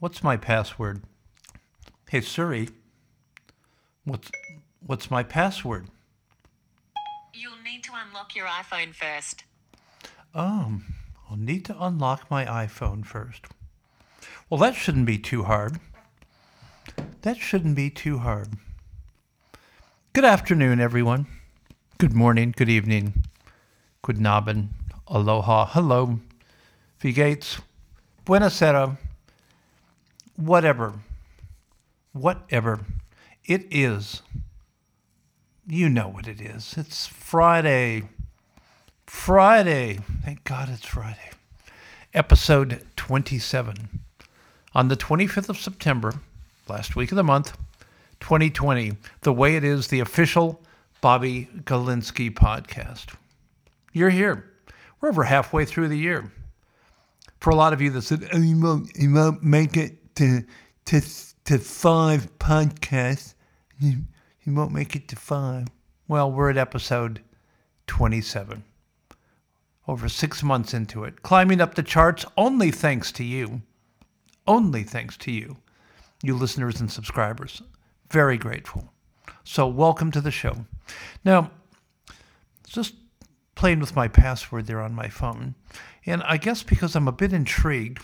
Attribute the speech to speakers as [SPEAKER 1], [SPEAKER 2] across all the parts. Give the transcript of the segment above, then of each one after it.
[SPEAKER 1] What's my password? Hey Siri, what's what's my password?
[SPEAKER 2] You'll need to unlock your iPhone first.
[SPEAKER 1] Um, I'll need to unlock my iPhone first. Well, that shouldn't be too hard. That shouldn't be too hard. Good afternoon, everyone. Good morning, good evening, good nabin, aloha, hello, Gates, buenasera, whatever, whatever. It is. You know what it is. It's Friday. Friday. Thank God it's Friday. Episode 27. On the 25th of September, last week of the month, 2020, The Way It Is, the official Bobby Galinsky podcast. You're here. We're over halfway through the year. For a lot of you that said, oh, you won't, you won't make it to, to, to five podcasts, you, you won't make it to five. Well, we're at episode 27. Over six months into it, climbing up the charts only thanks to you. Only thanks to you, you listeners and subscribers. Very grateful. So, welcome to the show. Now, just playing with my password there on my phone, and I guess because I'm a bit intrigued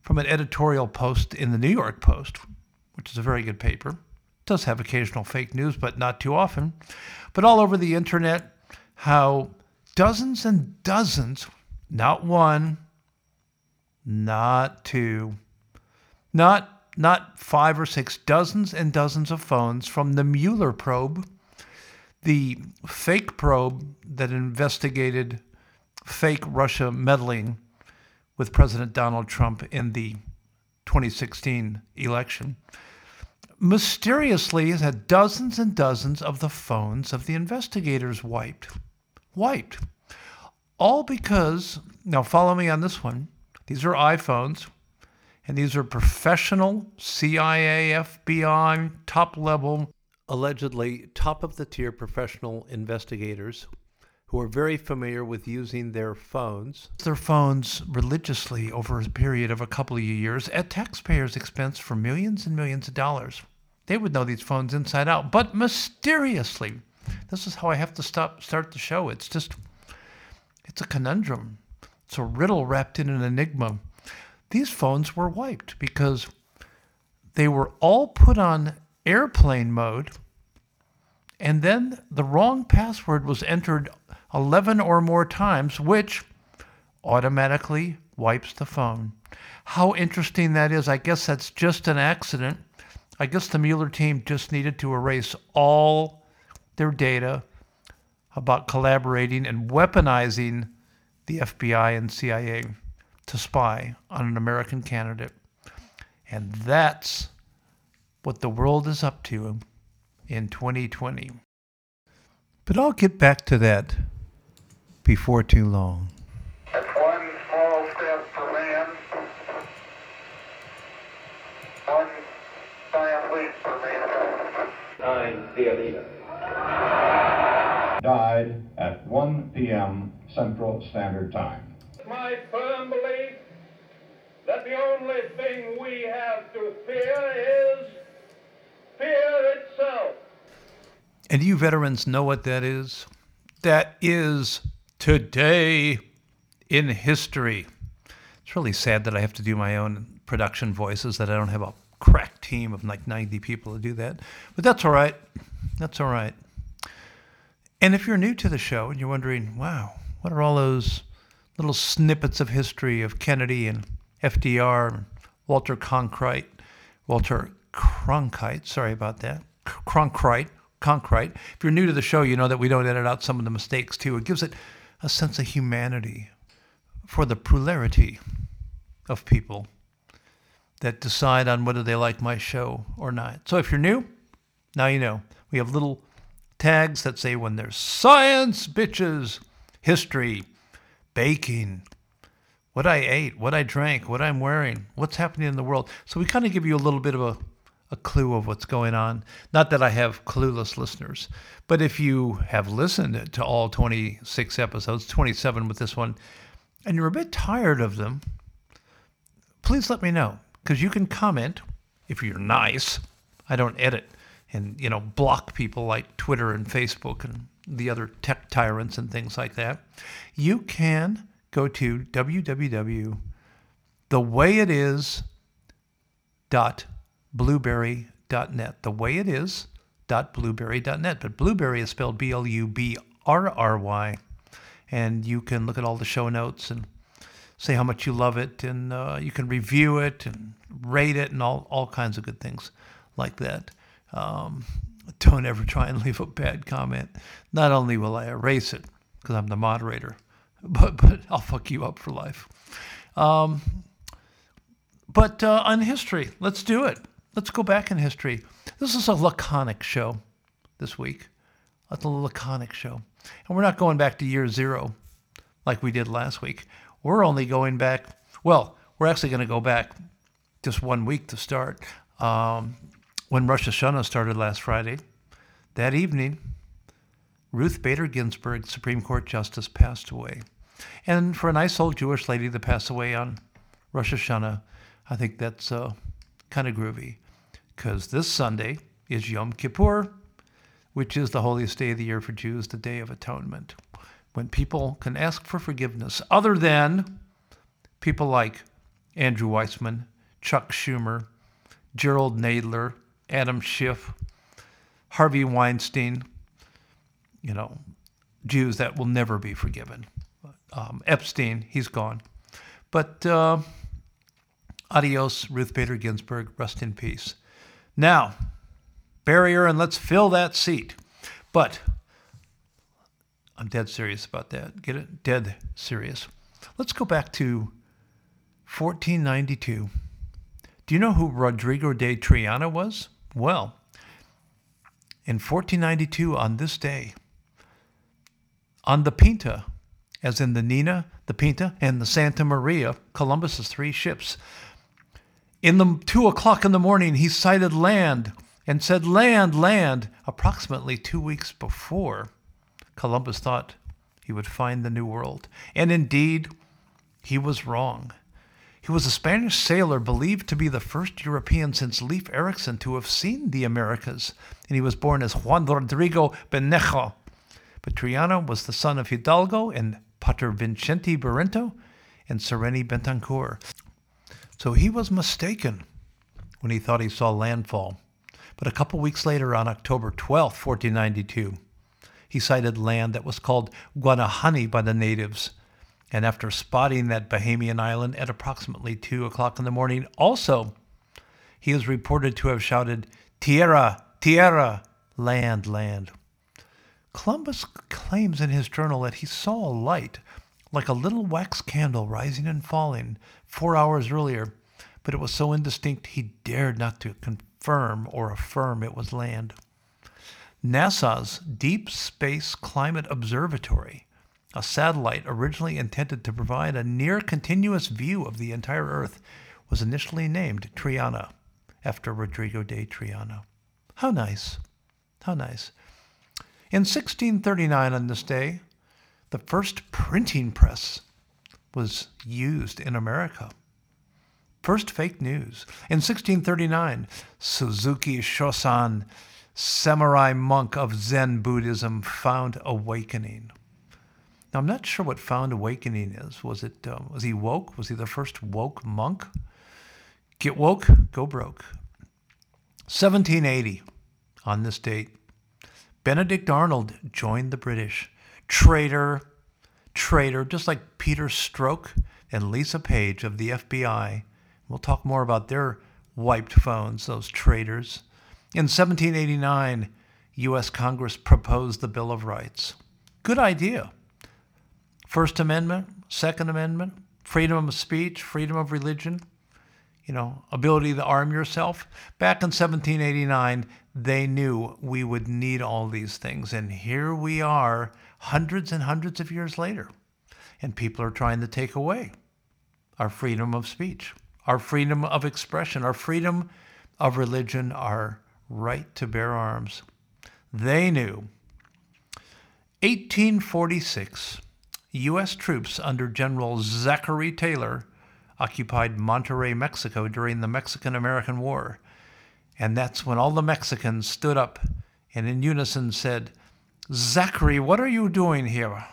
[SPEAKER 1] from an editorial post in the New York Post, which is a very good paper, it does have occasional fake news, but not too often, but all over the internet, how dozens and dozens, not one, not two, not not five or six, dozens and dozens of phones from the Mueller probe, the fake probe that investigated fake Russia meddling with President Donald Trump in the 2016 election, mysteriously had dozens and dozens of the phones of the investigators wiped. Wiped. All because, now follow me on this one, these are iPhones and these are professional CIA, FBI, top level, allegedly top of the tier professional investigators who are very familiar with using their phones, their phones religiously over a period of a couple of years at taxpayers' expense for millions and millions of dollars. They would know these phones inside out, but mysteriously, this is how I have to stop start the show. It's just it's a conundrum. It's a riddle wrapped in an enigma these phones were wiped because they were all put on airplane mode and then the wrong password was entered 11 or more times, which automatically wipes the phone. How interesting that is. I guess that's just an accident. I guess the Mueller team just needed to erase all their data about collaborating and weaponizing the FBI and CIA to spy on an American candidate. And that's what the world is up to in 2020. But I'll get back to that before too long.
[SPEAKER 3] one small step for man, one giant leap for mankind.
[SPEAKER 4] Nine theater.
[SPEAKER 5] died at 1 p.m. Central Standard Time.
[SPEAKER 3] My firm belief that the only thing we have to fear is fear itself.
[SPEAKER 1] And you veterans know what that is? That is today in history. It's really sad that I have to do my own production voices, that I don't have a crack team of like 90 people to do that. But that's all right. That's all right. And if you're new to the show and you're wondering, wow, what are all those little snippets of history of Kennedy and FDR, and Walter Cronkite, Walter Cronkite, sorry about that, Cronkite, Cronkite. If you're new to the show, you know that we don't edit out some of the mistakes too. It gives it a sense of humanity for the plurality of people that decide on whether they like my show or not. So if you're new, now you know. We have little tags that say when there's science, bitches, history, baking, what I ate, what I drank, what I'm wearing, what's happening in the world. So we kind of give you a little bit of a, a clue of what's going on. Not that I have clueless listeners, but if you have listened to all 26 episodes, 27 with this one, and you're a bit tired of them, please let me know because you can comment if you're nice. I don't edit and you know block people like Twitter and Facebook and the other tech tyrants and things like that. You can go to www.thewayItis.blueberry.net. The way it is blueberry.net. But blueberry is spelled B L U B R R Y. And you can look at all the show notes and say how much you love it. And uh, you can review it and rate it and all, all kinds of good things like that. Um, don't ever try and leave a bad comment. Not only will I erase it because I'm the moderator, but, but I'll fuck you up for life. Um, but uh, on history, let's do it. Let's go back in history. This is a laconic show this week. It's a laconic show. And we're not going back to year zero like we did last week. We're only going back, well, we're actually going to go back just one week to start. Um, when Rosh Hashanah started last Friday, that evening, Ruth Bader Ginsburg, Supreme Court Justice, passed away. And for a nice old Jewish lady to pass away on Rosh Hashanah, I think that's uh, kind of groovy. Because this Sunday is Yom Kippur, which is the holiest day of the year for Jews, the Day of Atonement, when people can ask for forgiveness, other than people like Andrew Weissmann, Chuck Schumer, Jerrold Nadler, Adam Schiff, Harvey Weinstein, you know, Jews that will never be forgiven. Um, Epstein, he's gone. But uh, adios, Ruth Bader Ginsburg, rest in peace. Now, barrier and let's fill that seat. But I'm dead serious about that. Get it? Dead serious. Let's go back to 1492. Do you know who Rodrigo de Triana was? Well, in 1492, on this day, on the Pinta, as in the Nina, the Pinta, and the Santa Maria, Columbus's three ships, in the two o'clock in the morning, he sighted land and said, Land, land. Approximately two weeks before, Columbus thought he would find the New World. And indeed, he was wrong. He was a Spanish sailor believed to be the first European since Leif Erikson to have seen the Americas, and he was born as Juan Rodrigo Bermejo. But was the son of Hidalgo and Pater Vicente Barreto and Sereni Betancourt. So he was mistaken when he thought he saw landfall. But a couple weeks later, on October 12, 1492, he sighted land that was called Guanahani by the natives and after spotting that Bahamian island at approximately 2 o'clock in the morning, also, he is reported to have shouted, Tierra, tierra, land, land. Columbus claims in his journal that he saw a light, like a little wax candle rising and falling, four hours earlier, but it was so indistinct he dared not to confirm or affirm it was land. NASA's Deep Space Climate Observatory a satellite originally intended to provide a near continuous view of the entire Earth, was initially named Triana after Rodrigo de Triana. How nice! How nice. In 1639, on this day, the first printing press was used in America. First fake news. In 1639, Suzuki Shosan, samurai monk of Zen Buddhism, found awakening. Now, I'm not sure what found awakening is. Was it uh, was he woke? Was he the first woke monk? Get woke, go broke. 1780, on this date, Benedict Arnold joined the British. Traitor, traitor, just like Peter Strzok and Lisa Page of the FBI. We'll talk more about their wiped phones, those traitors. In 1789, U.S. Congress proposed the Bill of Rights. Good idea. First Amendment, Second Amendment, freedom of speech, freedom of religion, you know, ability to arm yourself. Back in 1789, they knew we would need all these things. And here we are, hundreds and hundreds of years later. And people are trying to take away our freedom of speech, our freedom of expression, our freedom of religion, our right to bear arms. They knew. 1846 U.S. troops under General Zachary Taylor occupied Monterrey, Mexico during the Mexican American War. And that's when all the Mexicans stood up and in unison said, Zachary, what are you doing here?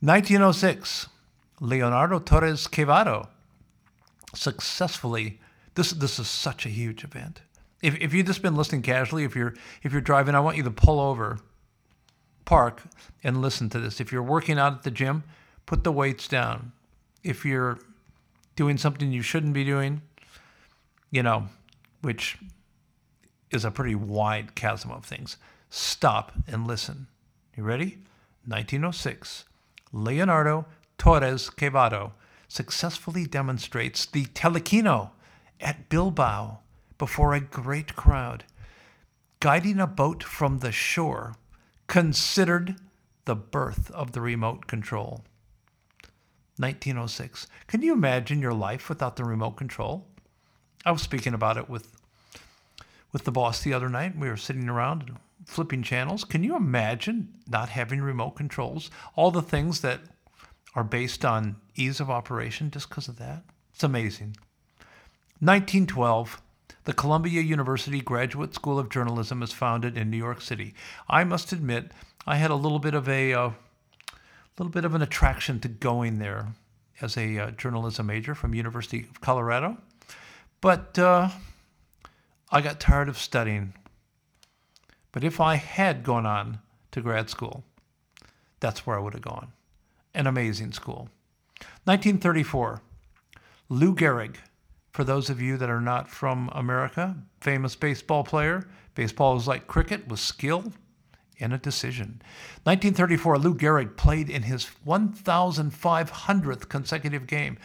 [SPEAKER 1] 1906, Leonardo Torres Quevedo successfully. This this is such a huge event. If if you've just been listening casually, if you're if you're driving, I want you to pull over, park, and listen to this. If you're working out at the gym, put the weights down. If you're doing something you shouldn't be doing, you know, which is a pretty wide chasm of things, stop and listen. You ready? 1906. Leonardo Torres Quevedo successfully demonstrates the telekino at Bilbao before a great crowd, guiding a boat from the shore, considered the birth of the remote control. 1906. Can you imagine your life without the remote control? I was speaking about it with with the boss the other night. We were sitting around flipping channels. Can you imagine not having remote controls? All the things that are based on ease of operation just because of that. It's amazing. 1912, the Columbia University Graduate School of Journalism is founded in New York City. I must admit, I had a little bit of a uh, little bit of an attraction to going there as a uh, journalism major from University of Colorado, but uh, I got tired of studying. But if I had gone on to grad school, that's where I would have gone. An amazing school. 1934, Lou Gehrig, for those of you that are not from America, famous baseball player. Baseball is like cricket with skill and a decision. 1934, Lou Gehrig played in his 1,500th consecutive game.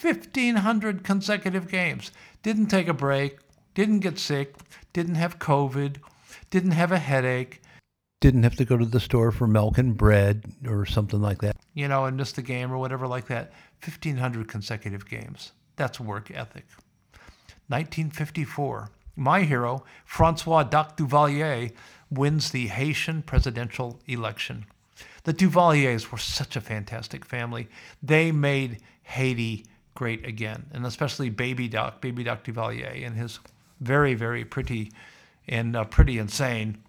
[SPEAKER 1] 1,500 consecutive games. Didn't take a break, didn't get sick, didn't have COVID, didn't have a headache, didn't have to go to the store for milk and bread or something like that, you know, and miss the game or whatever like that. 1,500 consecutive games. That's work ethic. 1954, my hero, Francois Doc Duvalier, wins the Haitian presidential election. The Duvaliers were such a fantastic family. They made Haiti great again, and especially Baby Doc, Baby Doc Duvalier, and his very, very pretty and uh, pretty insane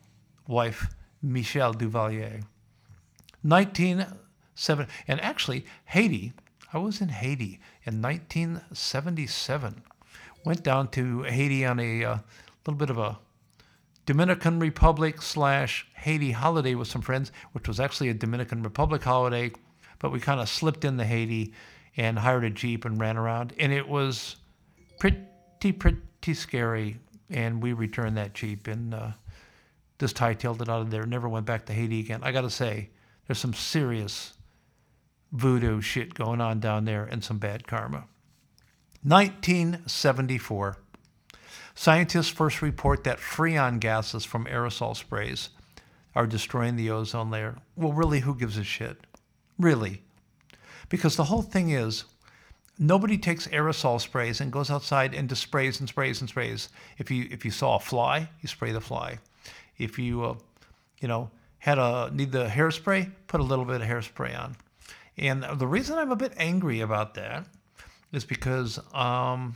[SPEAKER 1] wife, Michelle Duvalier. 1970, and actually, Haiti, I was in Haiti in 1977. Went down to Haiti on a uh, little bit of a Dominican Republic slash Haiti holiday with some friends, which was actually a Dominican Republic holiday, but we kind of slipped into Haiti and hired a Jeep and ran around. And it was pretty, pretty scary. And we returned that Jeep and uh, just hightailed it out of there. Never went back to Haiti again. I got to say, there's some serious voodoo shit going on down there and some bad karma. 1974. Scientists first report that freon gases from aerosol sprays are destroying the ozone layer. Well, really, who gives a shit? Really. Because the whole thing is, nobody takes aerosol sprays and goes outside and just sprays and sprays and sprays. If you if you saw a fly, you spray the fly. If you, uh, you know, had a need the hairspray, put a little bit of hairspray on. And the reason I'm a bit angry about that is because um,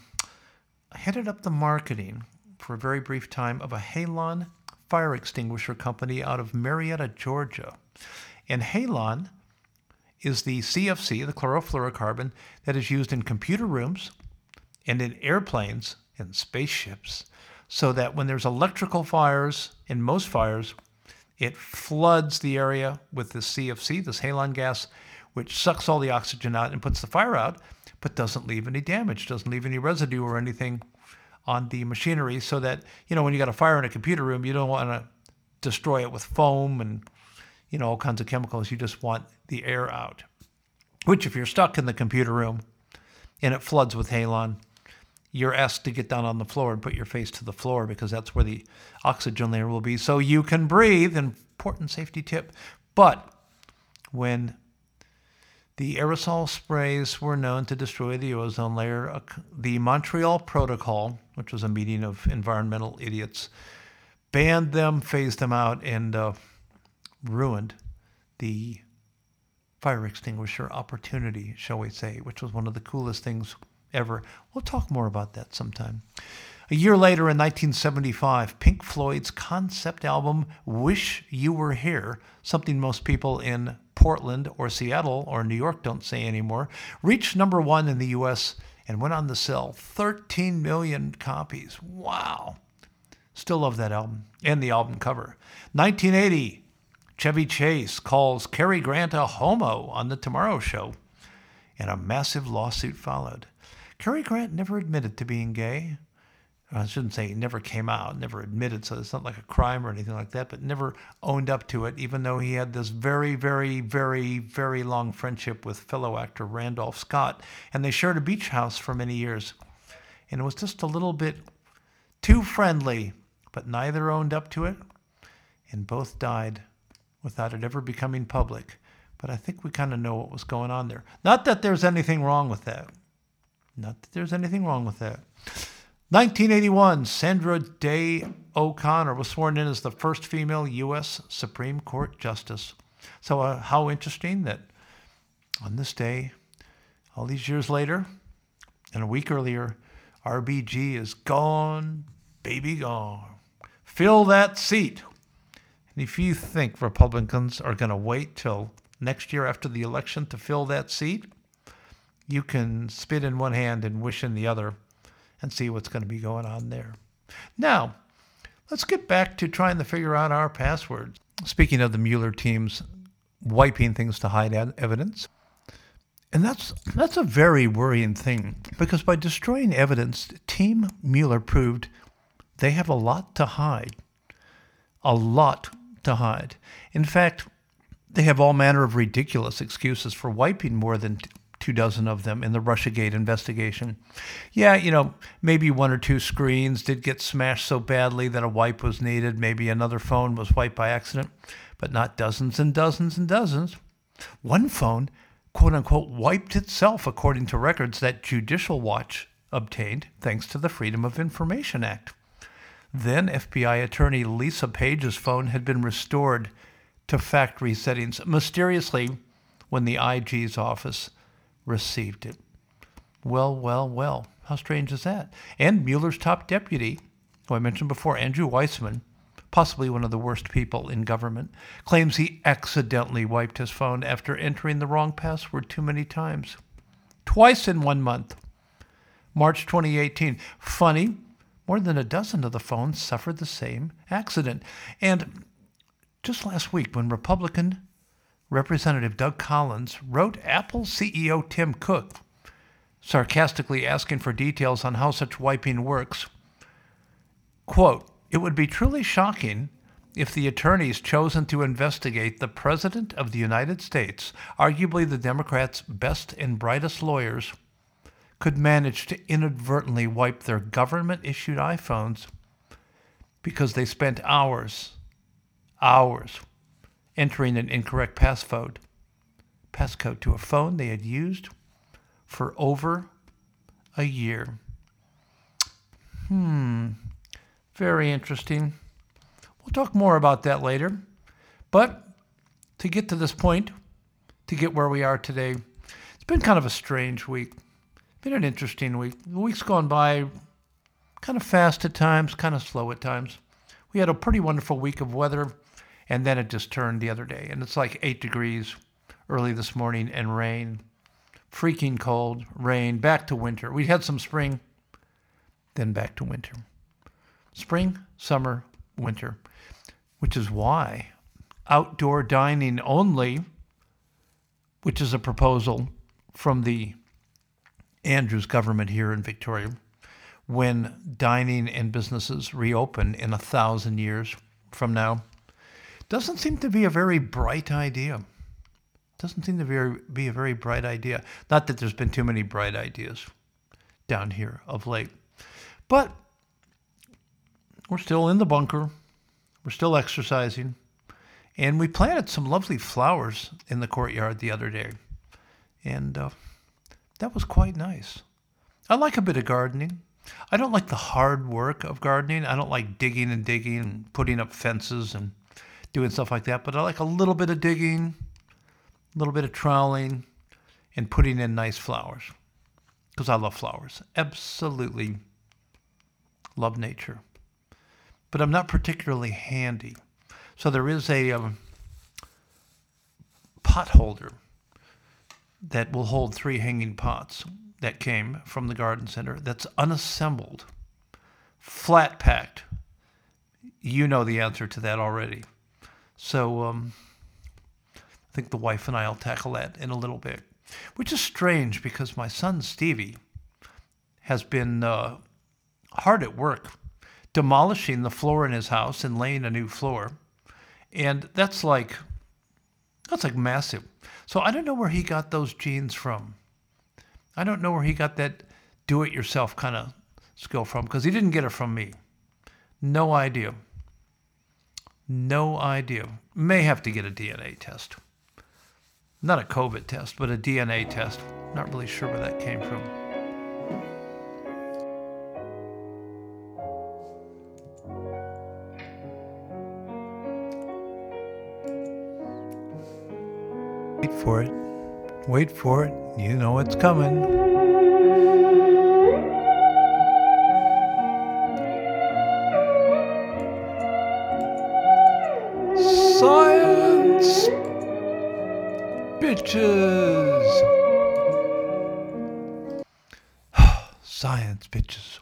[SPEAKER 1] I headed up the marketing for a very brief time of a Halon fire extinguisher company out of Marietta, Georgia. And Halon is the CFC, the chlorofluorocarbon, that is used in computer rooms and in airplanes and spaceships, so that when there's electrical fires, in most fires, it floods the area with this CFC, this halon gas, which sucks all the oxygen out and puts the fire out, but doesn't leave any damage, doesn't leave any residue or anything on the machinery. So that, you know, when you got a fire in a computer room, you don't want to destroy it with foam and, you know, all kinds of chemicals. You just want the air out. Which, if you're stuck in the computer room and it floods with halon, you're asked to get down on the floor and put your face to the floor because that's where the oxygen layer will be so you can breathe. Important safety tip. But when the aerosol sprays were known to destroy the ozone layer. The Montreal Protocol, which was a meeting of environmental idiots, banned them, phased them out, and uh, ruined the fire extinguisher opportunity, shall we say, which was one of the coolest things ever. We'll talk more about that sometime. A year later, in 1975, Pink Floyd's concept album Wish You Were Here, something most people in Portland or Seattle or New York don't say anymore, reached number one in the US and went on to sell 13 million copies. Wow. Still love that album and the album cover. 1980, Chevy Chase calls Cary Grant a homo on The Tomorrow Show, and a massive lawsuit followed. Cary Grant never admitted to being gay. I shouldn't say he never came out, never admitted, so it's not like a crime or anything like that, but never owned up to it, even though he had this very, very, very, very long friendship with fellow actor Randolph Scott. And they shared a beach house for many years. And it was just a little bit too friendly, but neither owned up to it, and both died without it ever becoming public. But I think we kind of know what was going on there. Not that there's anything wrong with that. Not that there's anything wrong with that. 1981, Sandra Day O'Connor was sworn in as the first female U.S. Supreme Court Justice. So, uh, how interesting that on this day, all these years later, and a week earlier, RBG is gone, baby gone. Fill that seat. And if you think Republicans are going to wait till next year after the election to fill that seat, you can spit in one hand and wish in the other and see what's going to be going on there. Now, let's get back to trying to figure out our passwords. Speaking of the Mueller teams wiping things to hide evidence, and that's that's a very worrying thing because by destroying evidence, Team Mueller proved they have a lot to hide. A lot to hide. In fact, they have all manner of ridiculous excuses for wiping more than two dozen of them in the Russiagate investigation. Yeah, you know, maybe one or two screens did get smashed so badly that a wipe was needed. Maybe another phone was wiped by accident, but not dozens and dozens and dozens. One phone, quote unquote, wiped itself according to records that Judicial Watch obtained thanks to the Freedom of Information Act. Then FBI attorney Lisa Page's phone had been restored to factory settings mysteriously when the IG's office received it. Well, well, well. How strange is that? And Mueller's top deputy, who I mentioned before, Andrew Weissmann, possibly one of the worst people in government, claims he accidentally wiped his phone after entering the wrong password too many times. Twice in one month. March 2018. Funny, more than a dozen of the phones suffered the same accident. And just last week, when Republican Representative Doug Collins wrote Apple CEO Tim Cook, sarcastically asking for details on how such wiping works. Quote, it would be truly shocking if the attorneys chosen to investigate the President of the United States, arguably the Democrats' best and brightest lawyers, could manage to inadvertently wipe their government issued iPhones because they spent hours, hours entering an incorrect passcode, passcode to a phone they had used for over a year. Hmm, very interesting. We'll talk more about that later. But to get to this point, to get where we are today, it's been kind of a strange week. Been an interesting week. The week's gone by kind of fast at times, kind of slow at times. We had a pretty wonderful week of weather and then it just turned the other day. And it's like eight degrees early this morning and rain. Freaking cold, rain, back to winter. We had some spring, then back to winter. Spring, summer, winter, which is why outdoor dining only, which is a proposal from the Andrews government here in Victoria, when dining and businesses reopen in a thousand years from now, doesn't seem to be a very bright idea. Doesn't seem to be, be a very bright idea. Not that there's been too many bright ideas down here of late. But we're still in the bunker. We're still exercising. And we planted some lovely flowers in the courtyard the other day. And uh, that was quite nice. I like a bit of gardening. I don't like the hard work of gardening. I don't like digging and digging and putting up fences and doing stuff like that. But I like a little bit of digging, a little bit of troweling, and putting in nice flowers. Because I love flowers. Absolutely love nature. But I'm not particularly handy. So there is a um, pot holder that will hold three hanging pots that came from the garden center that's unassembled, flat packed. You know the answer to that already. So um, I think the wife and I will tackle that in a little bit, which is strange because my son Stevie has been uh, hard at work demolishing the floor in his house and laying a new floor. And that's like that's like massive. So I don't know where he got those genes from. I don't know where he got that do it yourself kind of skill from because he didn't get it from me. No idea. No idea. May have to get a DNA test. Not a COVID test, but a DNA test. Not really sure where that came from. Wait for it. Wait for it. You know it's coming. Science! Bitches! Science, bitches.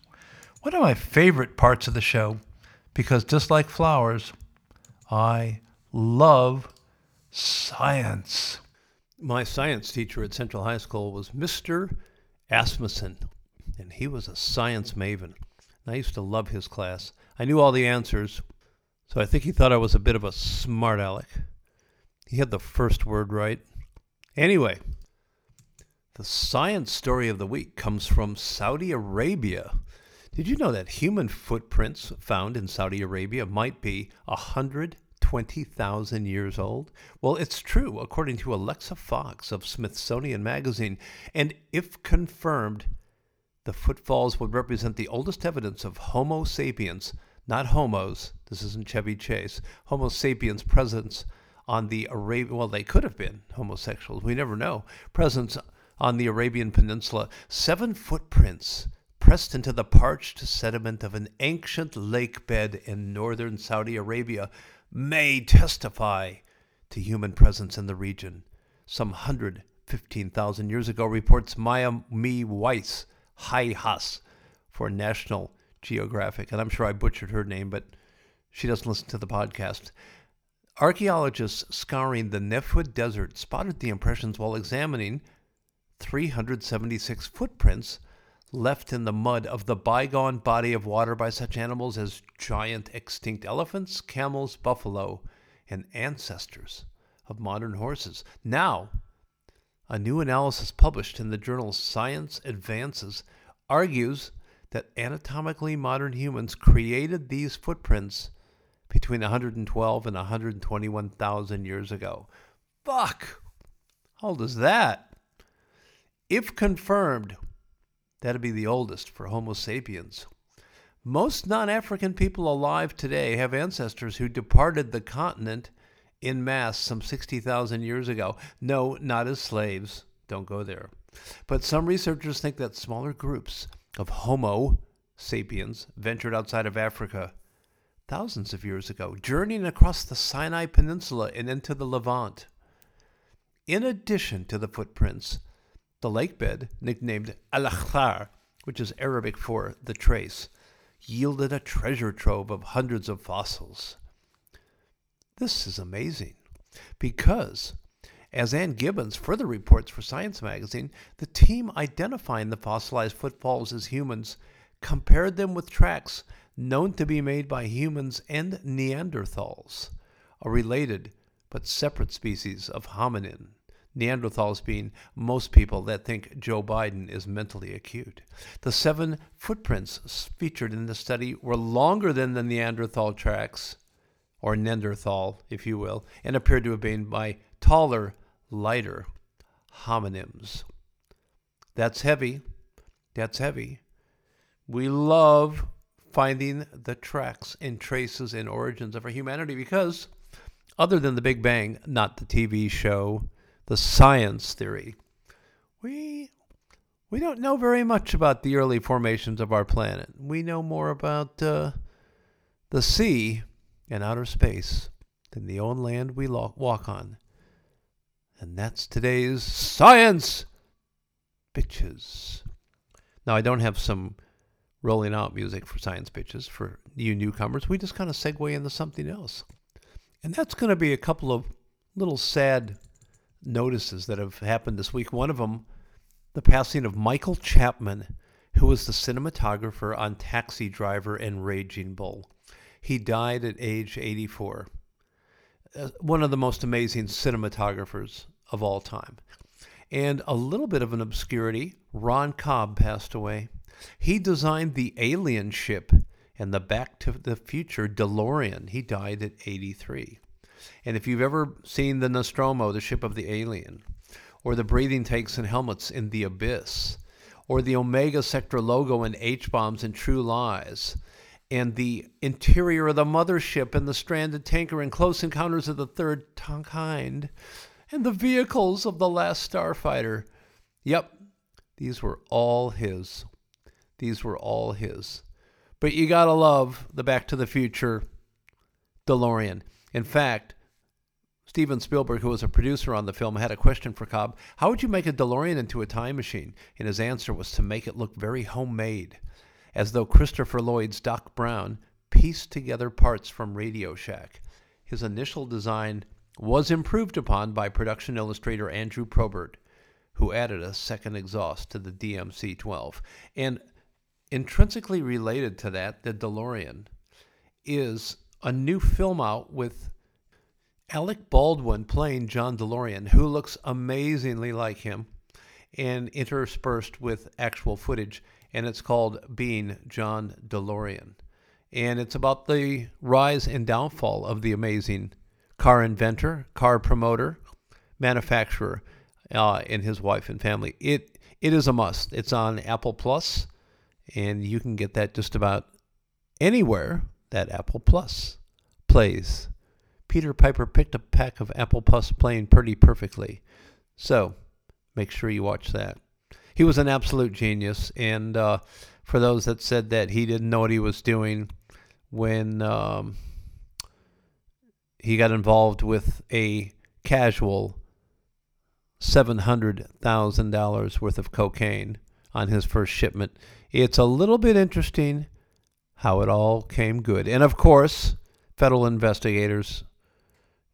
[SPEAKER 1] One of my favorite parts of the show because just like flowers, I love science. My science teacher at Central High School was Mr. Asmussen, and he was a science maven. I used to love his class. I knew all the answers, so I think he thought I was a bit of a smart aleck. He had the first word right. Anyway, the science story of the week comes from Saudi Arabia. Did you know that human footprints found in Saudi Arabia might be 120,000 years old? Well, it's true, according to Alexa Fox of Smithsonian Magazine. And if confirmed, the footfalls would represent the oldest evidence of Homo sapiens, not homos, this isn't Chevy Chase, Homo sapiens presence on the Arabian, well, they could have been homosexuals, we never know, presence on the Arabian Peninsula. Seven footprints pressed into the parched sediment of an ancient lake bed in northern Saudi Arabia may testify to human presence in the region. Some 115,000 years ago, reports Maya Mi Weiss, Haas for National Geographic. And I'm sure I butchered her name, but she doesn't listen to the podcast. Archaeologists scouring the Nefud Desert spotted the impressions while examining 376 footprints left in the mud of the bygone body of water by such animals as giant extinct elephants, camels, buffalo, and ancestors of modern horses. Now, a new analysis published in the journal Science Advances argues that anatomically modern humans created these footprints between 112 and 121,000 years ago. Fuck! How old is that? If confirmed, that'd be the oldest for Homo sapiens. Most non African people alive today have ancestors who departed the continent in mass some 60,000 years ago. No, not as slaves. Don't go there. But some researchers think that smaller groups of Homo sapiens ventured outside of Africa thousands of years ago, journeying across the Sinai Peninsula and into the Levant. In addition to the footprints, the lake bed, nicknamed Al Akhtar, which is Arabic for the trace, yielded a treasure trove of hundreds of fossils. This is amazing because, as Ann Gibbons further reports for Science magazine, the team identifying the fossilized footfalls as humans compared them with tracks known to be made by humans and Neanderthals, a related but separate species of hominin. Neanderthals being most people that think Joe Biden is mentally acute. The seven footprints featured in the study were longer than the Neanderthal tracks, or Neanderthal, if you will, and appeared to have been by taller, lighter hominins. That's heavy. That's heavy. We love finding the tracks and traces and origins of our humanity because, other than the Big Bang, not the TV show, the science theory. We we don't know very much about the early formations of our planet. We know more about uh, the sea and outer space than the own land we lo- walk on. And that's today's science, bitches. Now, I don't have some rolling out music for science bitches for you newcomers. We just kind of segue into something else. And that's going to be a couple of little sad notices that have happened this week. One of them the passing of Michael Chapman, who was the cinematographer on Taxi Driver and Raging Bull. He died at age 84. Uh, one of the most amazing cinematographers of all time. And a little bit of an obscurity, Ron Cobb passed away. He designed the alien ship and the Back to the Future DeLorean. He died at 83. And if you've ever seen the Nostromo, the ship of the alien, or the breathing tanks and helmets in The Abyss, or the Omega Sector logo and H bombs and True Lies, and the interior of the mothership and the stranded tanker in Close Encounters of the Third Kind, and the vehicles of the last starfighter. Yep, these were all his. These were all his. But you gotta love the Back to the Future DeLorean. In fact, Steven Spielberg, who was a producer on the film, had a question for Cobb. How would you make a DeLorean into a time machine? And his answer was to make it look very homemade, as though Christopher Lloyd's Doc Brown pieced together parts from Radio Shack. His initial design was improved upon by production illustrator Andrew Probert, who added a second exhaust to the DMC 12. And intrinsically related to that, the DeLorean is a new film out with Alec Baldwin playing John DeLorean, who looks amazingly like him, and interspersed with actual footage, and it's called Being John DeLorean. And it's about the rise and downfall of the amazing car inventor, car promoter, manufacturer, uh, and his wife and family. It it is a must. It's on Apple Plus, and you can get that just about anywhere that Apple Plus plays. Peter Piper picked a pack of apple puffs playing pretty perfectly. So make sure you watch that. He was an absolute genius. And uh, for those that said that he didn't know what he was doing when um, he got involved with a casual $700,000 worth of cocaine on his first shipment, it's a little bit interesting how it all came good. And of course, federal investigators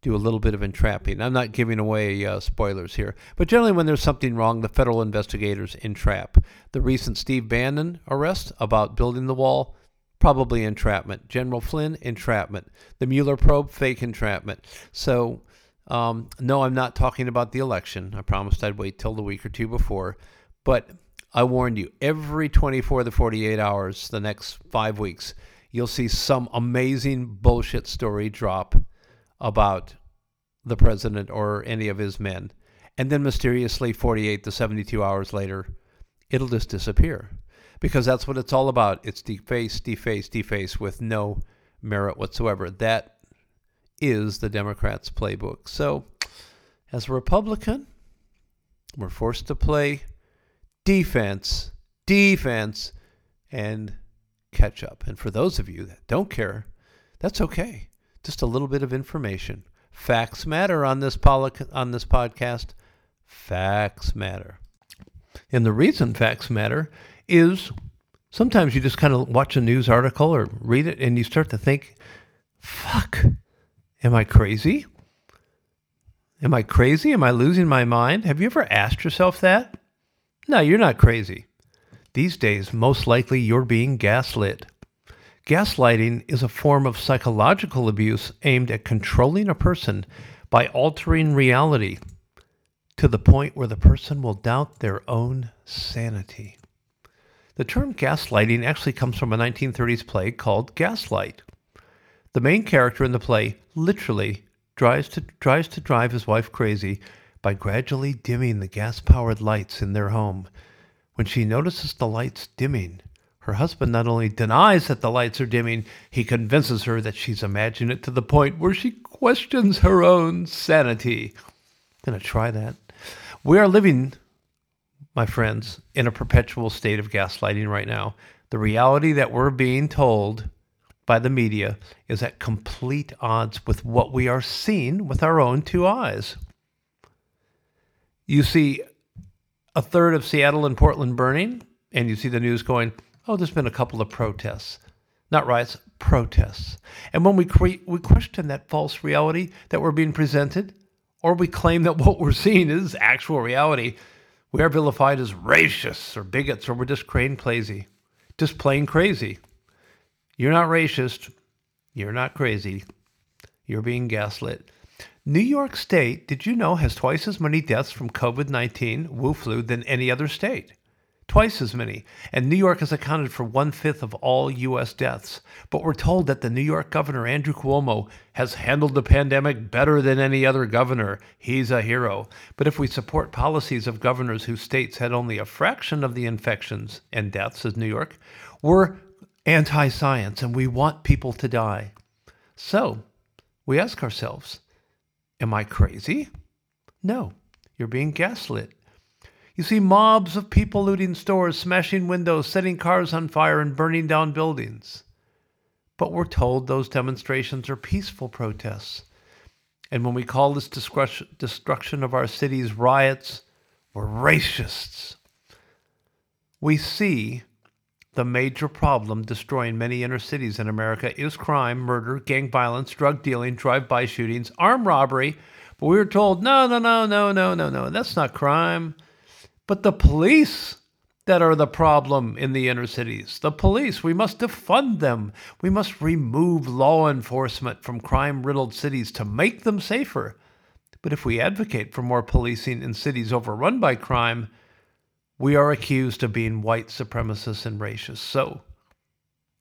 [SPEAKER 1] do a little bit of entrapping. I'm not giving away uh, spoilers here, but generally, when there's something wrong, the federal investigators entrap. The recent Steve Bannon arrest about building the wall, probably entrapment. General Flynn, entrapment. The Mueller probe, fake entrapment. So, um, no, I'm not talking about the election. I promised I'd wait till the week or two before, but I warned you every 24 to 48 hours, the next five weeks, you'll see some amazing bullshit story drop about the president or any of his men. And then mysteriously, 48 to 72 hours later, it'll just disappear. Because that's what it's all about. It's deface, deface, deface with no merit whatsoever. That is the Democrats' playbook. So, as a Republican, we're forced to play defense, defense, and catch up. And for those of you that don't care, that's okay just a little bit of information. Facts matter on this poli- on this podcast. Facts matter. And the reason facts matter is sometimes you just kind of watch a news article or read it and you start to think, fuck, am I crazy? Am I crazy? Am I losing my mind? Have you ever asked yourself that? No, you're not crazy. These days, most likely you're being gaslit. Gaslighting is a form of psychological abuse aimed at controlling a person by altering reality to the point where the person will doubt their own sanity. The term gaslighting actually comes from a 1930s play called Gaslight. The main character in the play literally tries to, tries to drive his wife crazy by gradually dimming the gas powered lights in their home. When she notices the lights dimming, her husband not only denies that the lights are dimming, he convinces her that she's imagined it to the point where she questions her own sanity. I'm going to try that. We are living, my friends, in a perpetual state of gaslighting right now. The reality that we're being told by the media is at complete odds with what we are seeing with our own two eyes. You see a third of Seattle and Portland burning, and you see the news going, oh, there's been a couple of protests. Not riots, protests. And when we, cre- we question that false reality that we're being presented, or we claim that what we're seeing is actual reality, we are vilified as racists or bigots, or we're just crazy. Just plain crazy. You're not racist. You're not crazy. You're being gaslit. New York State, did you know, has twice as many deaths from COVID 19, Wu flu, than any other state twice as many. And New York has accounted for one fifth of all U.S. deaths. But we're told that the New York governor, Andrew Cuomo, has handled the pandemic better than any other governor. He's a hero. But if we support policies of governors whose states had only a fraction of the infections and deaths as New York, we're anti science and we want people to die. So we ask ourselves, am I crazy? No, you're being gaslit. You see mobs of people looting stores, smashing windows, setting cars on fire, and burning down buildings. But we're told those demonstrations are peaceful protests. And when we call this destruction of our cities riots, we're racists. We see the major problem destroying many inner cities in America is crime, murder, gang violence, drug dealing, drive by shootings, armed robbery. But we were told, no, no, no, no, no, no, no, that's not crime but the police that are the problem in the inner cities. The police, we must defund them. We must remove law enforcement from crime riddled cities to make them safer. But if we advocate for more policing in cities overrun by crime, we are accused of being white supremacists and racists. So,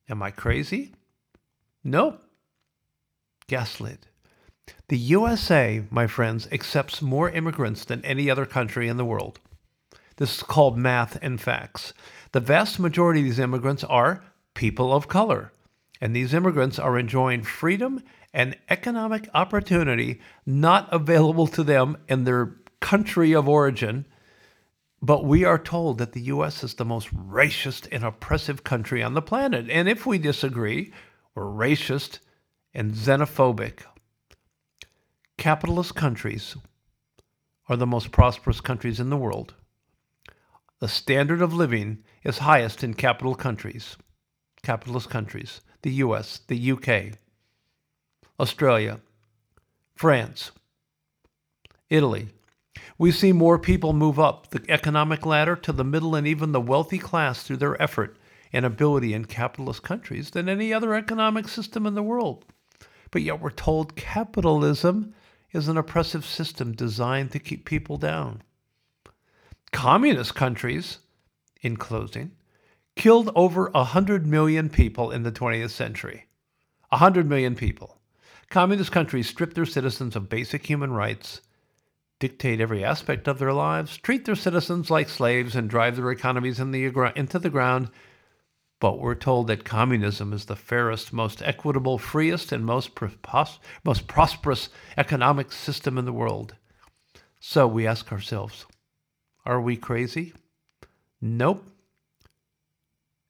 [SPEAKER 1] am I crazy? No. Gaslit. The USA, my friends, accepts more immigrants than any other country in the world. This is called math and facts. The vast majority of these immigrants are people of color, and these immigrants are enjoying freedom and economic opportunity not available to them in their country of origin. But we are told that the U.S. is the most racist and oppressive country on the planet. And if we disagree, we're racist and xenophobic. Capitalist countries are the most prosperous countries in the world. The standard of living is highest in capital countries, capitalist countries, the US, the UK, Australia, France, Italy. We see more people move up the economic ladder to the middle and even the wealthy class through their effort and ability in capitalist countries than any other economic system in the world. But yet we're told capitalism is an oppressive system designed to keep people down communist countries, in closing, killed over 100 million people in the 20th century. 100 million people. Communist countries strip their citizens of basic human rights, dictate every aspect of their lives, treat their citizens like slaves, and drive their economies in the, into the ground. But we're told that communism is the fairest, most equitable, freest, and most, most prosperous economic system in the world. So we ask ourselves, are we crazy? Nope.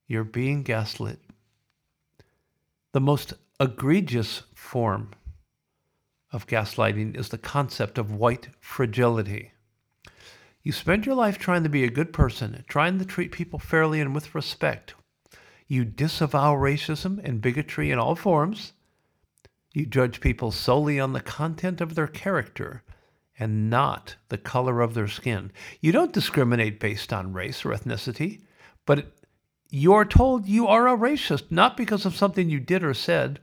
[SPEAKER 1] You're being gaslit. The most egregious form of gaslighting is the concept of white fragility. You spend your life trying to be a good person, trying to treat people fairly and with respect. You disavow racism and bigotry in all forms. You judge people solely on the content of their character and not the color of their skin. You don't discriminate based on race or ethnicity, but you're told you are a racist not because of something you did or said,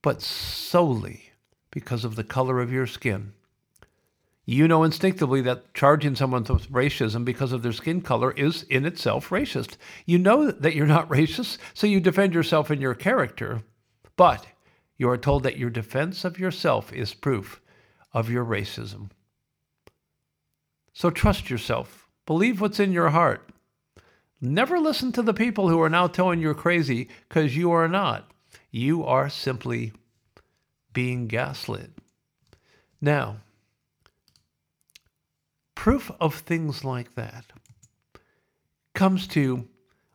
[SPEAKER 1] but solely because of the color of your skin. You know instinctively that charging someone with racism because of their skin color is in itself racist. You know that you're not racist, so you defend yourself in your character, but you are told that your defense of yourself is proof of your racism. So trust yourself. Believe what's in your heart. Never listen to the people who are now telling you're crazy because you are not. You are simply being gaslit. Now, proof of things like that comes to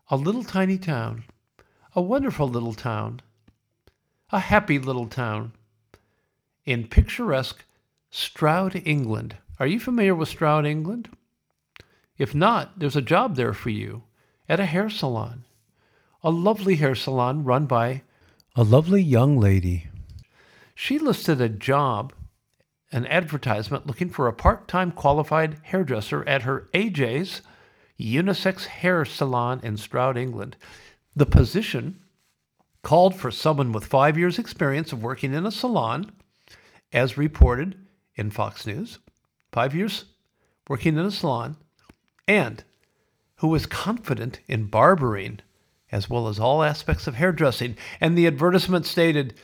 [SPEAKER 1] a little tiny town, a wonderful little town, a happy little town in picturesque Stroud, England. Are you familiar with Stroud, England? If not, there's a job there for you at a hair salon. A lovely hair salon run by a lovely young lady. She listed a job, an advertisement looking for a part time qualified hairdresser at her AJ's unisex hair salon in Stroud, England. The position called for someone with five years' experience of working in a salon, as reported in Fox News. Five years working in a salon, and who was confident in barbering as well as all aspects of hairdressing. And the advertisement stated,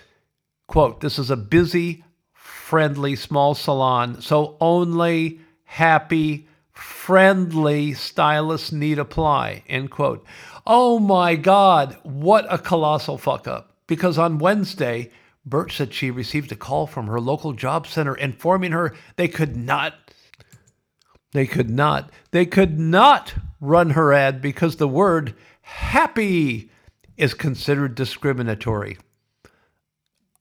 [SPEAKER 1] quote, this is a busy, friendly small salon, so only happy, friendly stylists need apply, end quote. Oh my God, what a colossal fuck up. Because on Wednesday, Birch said she received a call from her local job center informing her they could not they could not. They could not run her ad because the word happy is considered discriminatory.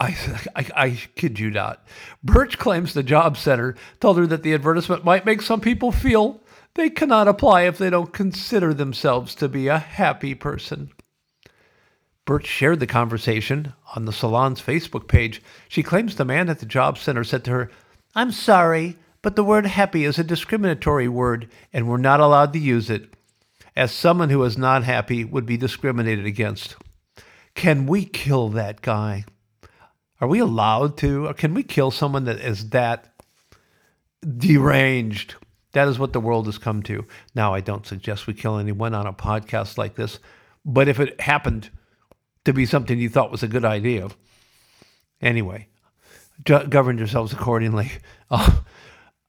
[SPEAKER 1] I, I, I, kid you not. Birch claims the job center told her that the advertisement might make some people feel they cannot apply if they don't consider themselves to be a happy person. Birch shared the conversation on the salon's Facebook page. She claims the man at the job center said to her, I'm sorry, but the word happy is a discriminatory word and we're not allowed to use it, as someone who is not happy would be discriminated against. Can we kill that guy? Are we allowed to? Or can we kill someone that is that deranged? That is what the world has come to. Now, I don't suggest we kill anyone on a podcast like this, but if it happened to be something you thought was a good idea, anyway, govern yourselves accordingly. Uh,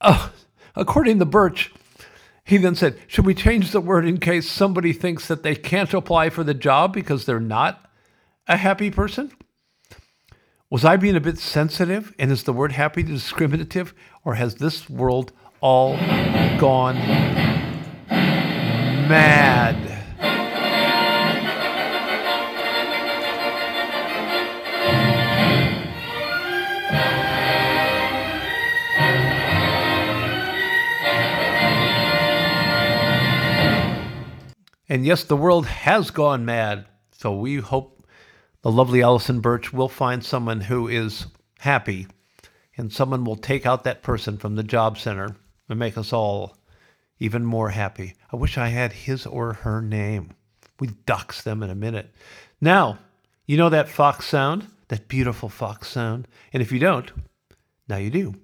[SPEAKER 1] uh, according to Birch, he then said, Should we change the word in case somebody thinks that they can't apply for the job because they're not a happy person? Was I being a bit sensitive? And is the word happy discriminative? Or has this world all gone mad? And yes, the world has gone mad. So we hope the lovely Allison Birch will find someone who is happy and someone will take out that person from the job center and make us all even more happy. I wish I had his or her name. We dox them in a minute. Now, you know that fox sound? That beautiful fox sound? And if you don't, now you do.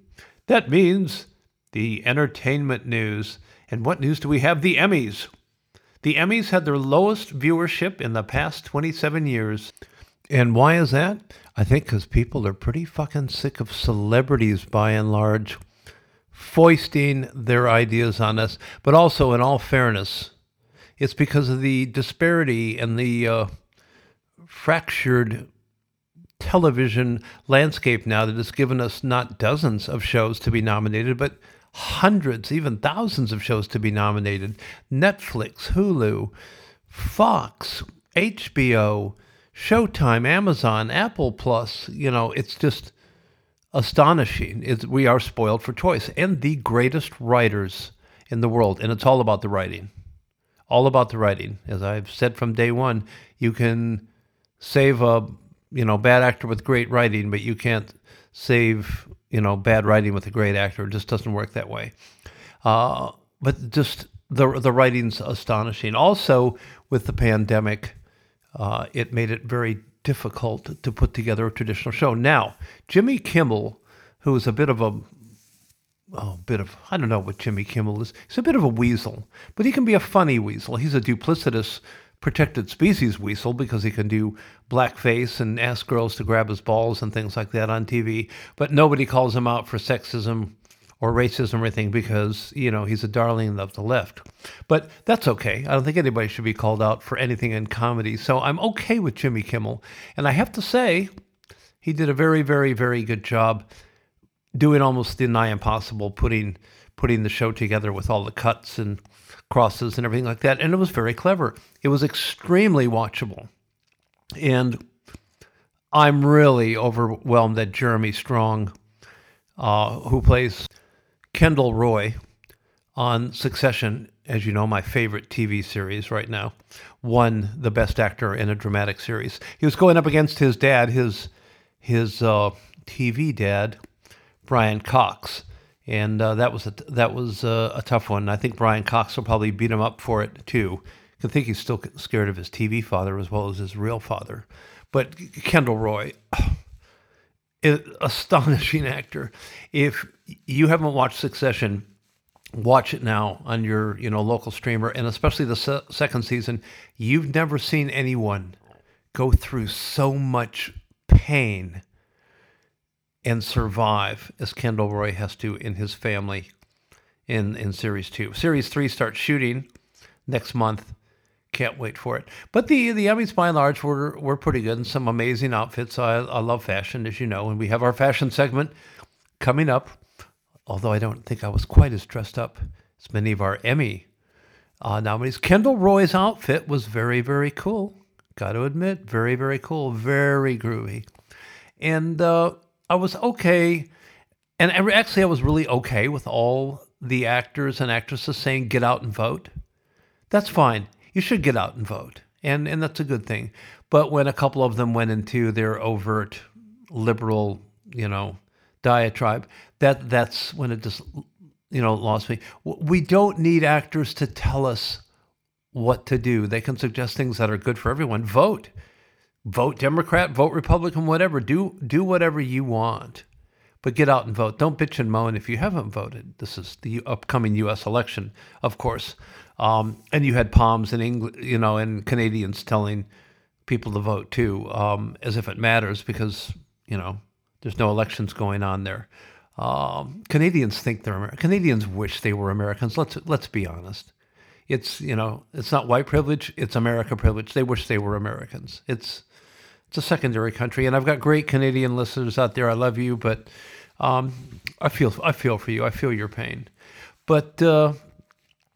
[SPEAKER 1] That means the entertainment news. And what news do we have? The Emmys. The Emmys had their lowest viewership in the past 27 years. And why is that? I think because people are pretty fucking sick of celebrities by and large foisting their ideas on us. But also, in all fairness, it's because of the disparity and the uh, fractured television landscape now that has given us not dozens of shows to be nominated, but hundreds, even thousands of shows to be nominated Netflix, Hulu, Fox, HBO, Showtime, Amazon, Apple Plus. You know, it's just astonishing. It's, we are spoiled for choice and the greatest writers in the world. And it's all about the writing. All about the writing. As I've said from day one, you can save a you know bad actor with great writing, but you can't save you know, bad writing with a great actor. It just doesn't work that way. Uh, but just the the writing's astonishing. Also, with the pandemic, uh, it made it very difficult to put together a traditional show. Now, Jimmy Kimmel, who is a bit of a oh, bit of I don't know what Jimmy Kimmel is. He's a bit of a weasel, but he can be a funny weasel. He's a duplicitous protected species weasel because he can do blackface and ask girls to grab his balls and things like that on TV. But nobody calls him out for sexism or racism or anything because, you know, he's a darling of the left. But that's okay. I don't think anybody should be called out for anything in comedy. So I'm okay with Jimmy Kimmel. And I have to say, he did a very, very, very good job doing almost the nigh impossible, putting putting the show together with all the cuts and crosses and everything like that. And it was very clever. It was extremely watchable. And I'm really overwhelmed that Jeremy Strong, uh, who plays Kendall Roy on Succession, as you know, my favorite TV series right now, won the Best Actor in a Dramatic Series. He was going up against his dad, his his uh, TV dad, Brian Cox, and uh, that was a that was a, a, tough one. I think Brian Cox will probably beat him up for it too. I think he's still scared of his TV father as well as his real father. But Kendall Roy, astonishing actor. If you haven't watched Succession, watch it now on your you know local streamer, and especially the se- second season. You've never seen anyone go through so much pain and survive as Kendall Roy has to in his family in in series two. Series three starts shooting next month. Can't wait for it. But the the Emmys by and large were were pretty good and some amazing outfits. I, I love fashion, as you know, and we have our fashion segment coming up. Although I don't think I was quite as dressed up as many of our Emmy uh, nominees. Kendall Roy's outfit was very very cool. Got to admit, very very cool, very groovy, and uh, I was okay, and actually I was really okay with all the actors and actresses saying get out and vote. That's fine. You should get out and vote, and and that's a good thing. But when a couple of them went into their overt liberal, you know, diatribe, that that's when it just you know lost me. We don't need actors to tell us what to do. They can suggest things that are good for everyone. Vote vote Democrat, vote Republican, whatever. Do do whatever you want, but get out and vote. Don't bitch and moan if you haven't voted. This is the upcoming U.S. election, of course, um, and you had Poms in England, you know, and Canadians telling people to vote too, um, as if it matters because you know there's no elections going on there. Um, Canadians think they're Amer- Canadians wish they were Americans. Let's let's be honest. It's you know it's not white privilege. It's America privilege. They wish they were Americans. It's it's a secondary country, and I've got great Canadian listeners out there. I love you, but um, I feel I feel for you. I feel your pain. But uh,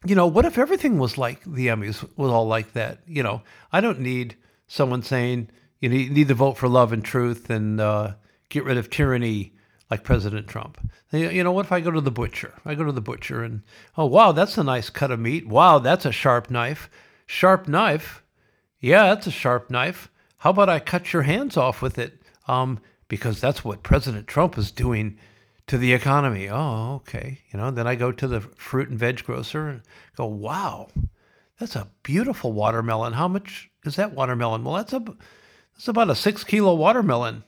[SPEAKER 1] you know, what if everything was like the Emmys was all like that? You know, I don't need someone saying you need, you need to vote for love and truth and uh, get rid of tyranny like President Trump. You know, what if I go to the butcher? I go to the butcher and oh wow, that's a nice cut of meat. Wow, that's a sharp knife. Sharp knife. Yeah, that's a sharp knife. How about I cut your hands off with it? Um, because that's what President Trump is doing to the economy. Oh, okay. You know, then I go to the fruit and veg grocer and go, wow, that's a beautiful watermelon. How much is that watermelon? Well, that's a that's about a six kilo watermelon.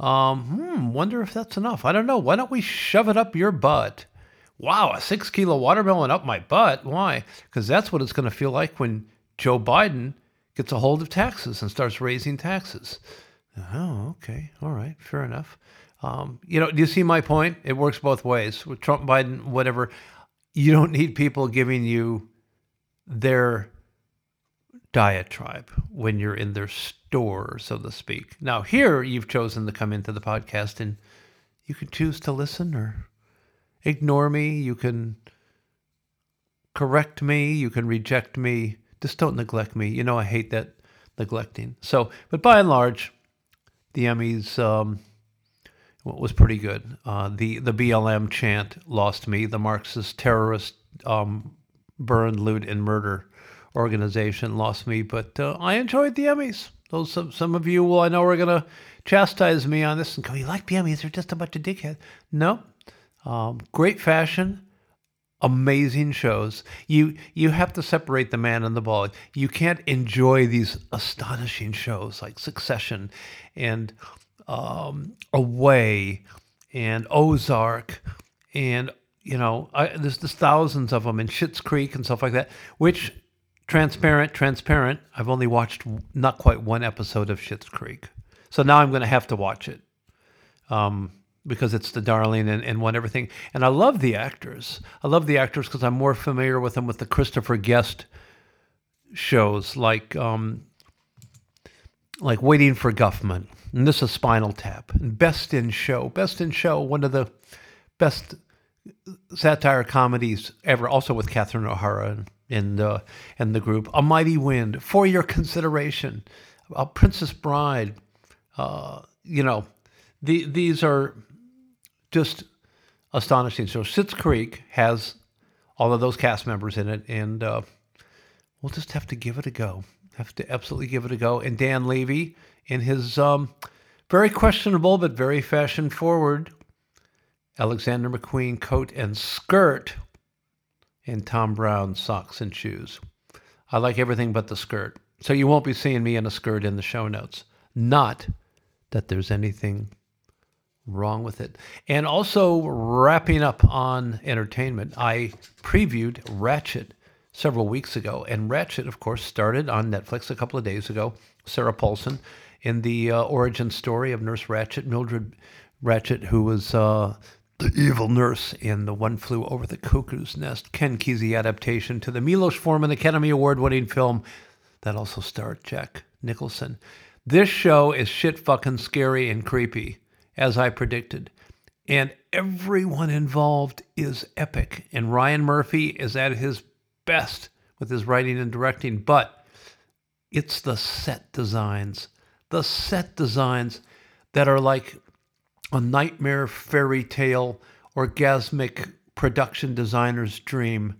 [SPEAKER 1] Um, hmm, wonder if that's enough. I don't know. Why don't we shove it up your butt? Wow, a six kilo watermelon up my butt. Why? Because that's what it's going to feel like when Joe Biden gets a hold of taxes and starts raising taxes. Oh, okay. All right. Fair enough. Um, you know, do you see my point? It works both ways. With Trump, Biden, whatever, you don't need people giving you their diatribe when you're in their store, so to speak. Now, here you've chosen to come into the podcast and you can choose to listen or ignore me. You can correct me. You can reject me just don't neglect me. You know, I hate that neglecting. So, but by and large, the Emmys um, was pretty good. Uh, the the BLM chant lost me. The Marxist terrorist um, burn, loot, and murder organization lost me. But uh, I enjoyed the Emmys. Those some, some of you will I know are gonna chastise me on this and go, "You like the Emmys? They're just a bunch of dickheads." No, um, great fashion amazing shows. You you have to separate the man and the ball. You can't enjoy these astonishing shows like Succession and um, Away and Ozark and you know I, there's thousands of them and Schitt's Creek and stuff like that. Which transparent, transparent. I've only watched not quite one episode of Schitt's Creek, so now I'm going to have to watch it. Um, because it's the darling and, and won everything. And I love the actors. I love the actors because I'm more familiar with them with the Christopher Guest shows like um, like Waiting for Guffman. And this is Spinal Tap. And Best in Show. Best in Show, one of the best satire comedies ever, also with Catherine O'Hara and and, uh, and the group. A Mighty Wind, for your consideration. A Princess Bride. Uh, you know, the, these are just astonishing. So Schitt's Creek has all of those cast members in it, and uh, we'll just have to give it a go. Have to absolutely give it a go. And Dan Levy, in his um, very questionable but very fashion forward Alexander McQueen coat and skirt, and Thom Browne socks and shoes. I like everything but the skirt. So you won't be seeing me in a skirt in the show notes. Not that there's anything wrong with it. And also wrapping up on entertainment, I previewed Ratched several weeks ago. And Ratched, of course, started on Netflix a couple of days ago. Sarah Paulson in the uh, origin story of Nurse Ratched, Mildred Ratched, who was uh, the evil nurse in The One Flew Over the Cuckoo's Nest, Ken Kesey adaptation to the Milos Forman Academy Award winning film that also starred Jack Nicholson. This show is shit fucking scary and creepy, as I predicted. And everyone involved is epic. And Ryan Murphy is at his best with his writing and directing, but it's the set designs, the set designs that are like a nightmare fairy tale orgasmic production designer's dream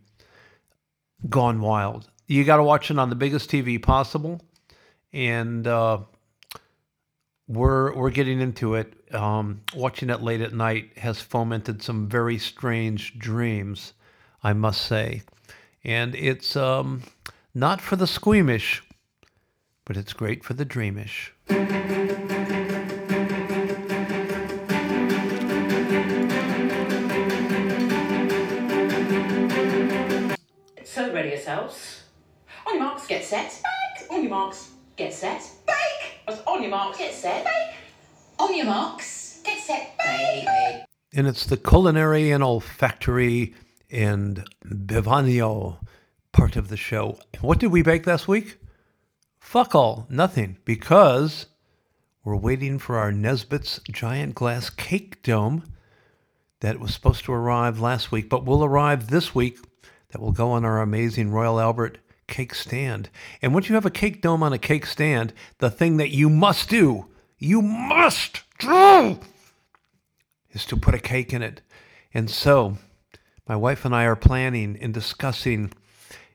[SPEAKER 1] gone wild. You got to watch it on the biggest TV possible, and uh, we're we're getting into it. Um, watching it late at night has fomented some very strange dreams, I must say, and it's um, not for the squeamish, but it's great for the dreamish.
[SPEAKER 6] So ready yourselves. On your marks, get set. Bake. On your marks, get set. Bake. On your marks, get set. Bake. On your marks, get set. Bake.
[SPEAKER 1] and it's the culinary and olfactory and bivanio part of the show. What did we bake last week? Fuck all, nothing, because we're waiting for our Nisbets giant glass cake dome that was supposed to arrive last week, but will arrive this week. That will go on our amazing Royal Albert cake stand. And once you have a cake dome on a cake stand, the thing that you must do, you must do, is to put a cake in it. And so, my wife and I are planning and discussing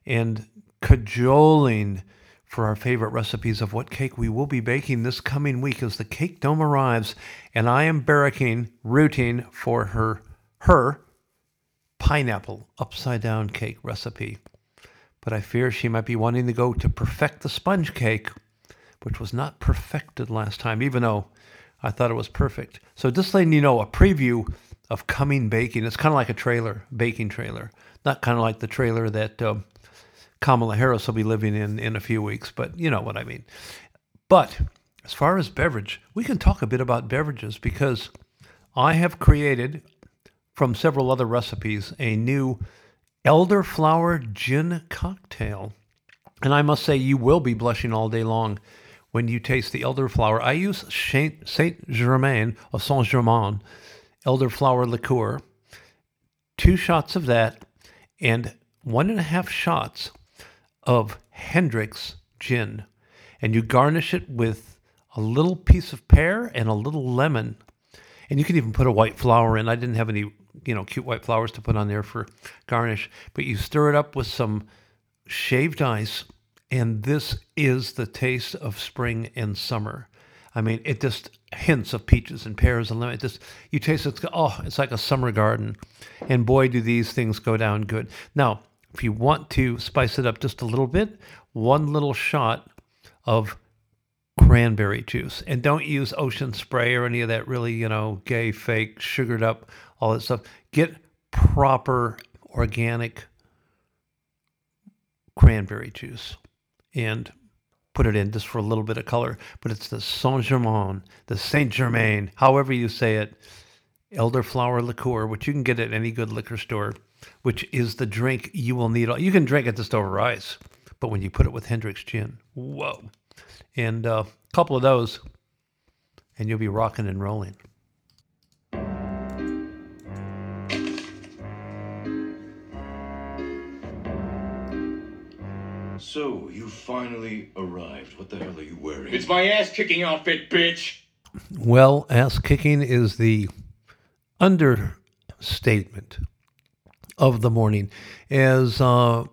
[SPEAKER 1] and cajoling for our favorite recipes of what cake we will be baking this coming week as the cake dome arrives. And I am barracking, rooting for her, her pineapple upside down cake recipe. But I fear she might be wanting to go to perfect the sponge cake, which was not perfected last time, even though I thought it was perfect. So just letting you know a preview of coming baking. It's kind of like a trailer, baking trailer, not kind of like the trailer that um, Kamala Harris will be living in in a few weeks, but you know what I mean. But as far as beverage, we can talk a bit about beverages because I have created from several other recipes a new elderflower gin cocktail. And I must say, you will be blushing all day long when you taste the elderflower. I use Saint Germain or Saint Germain elderflower liqueur, two shots of that, and one and a half shots of Hendrick's gin. And you garnish it with a little piece of pear and a little lemon. And you can even put a white flower in. I didn't have any you know, cute white flowers to put on there for garnish. But you stir it up with some shaved ice, and this is the taste of spring and summer. I mean, it just hints of peaches and pears and lemon. It just you taste it. Oh, it's like a summer garden, and boy, do these things go down good. Now, if you want to spice it up just a little bit, one little shot of cranberry juice, and don't use ocean spray or any of that really you know gay fake sugared up all that stuff. Get proper organic cranberry juice and put it in just for a little bit of color. But it's the Saint Germain, the Saint Germain, however you say it, elderflower liqueur, which you can get at any good liquor store, which is the drink you will need. You can drink it just over ice, but when you put it with Hendrick's gin, whoa. And a uh, couple of those, and you'll be rocking and rolling.
[SPEAKER 7] So, you finally arrived. What the hell are you wearing?
[SPEAKER 8] It's my ass kicking outfit, bitch.
[SPEAKER 1] Well, ass kicking is the understatement of the morning, as uh,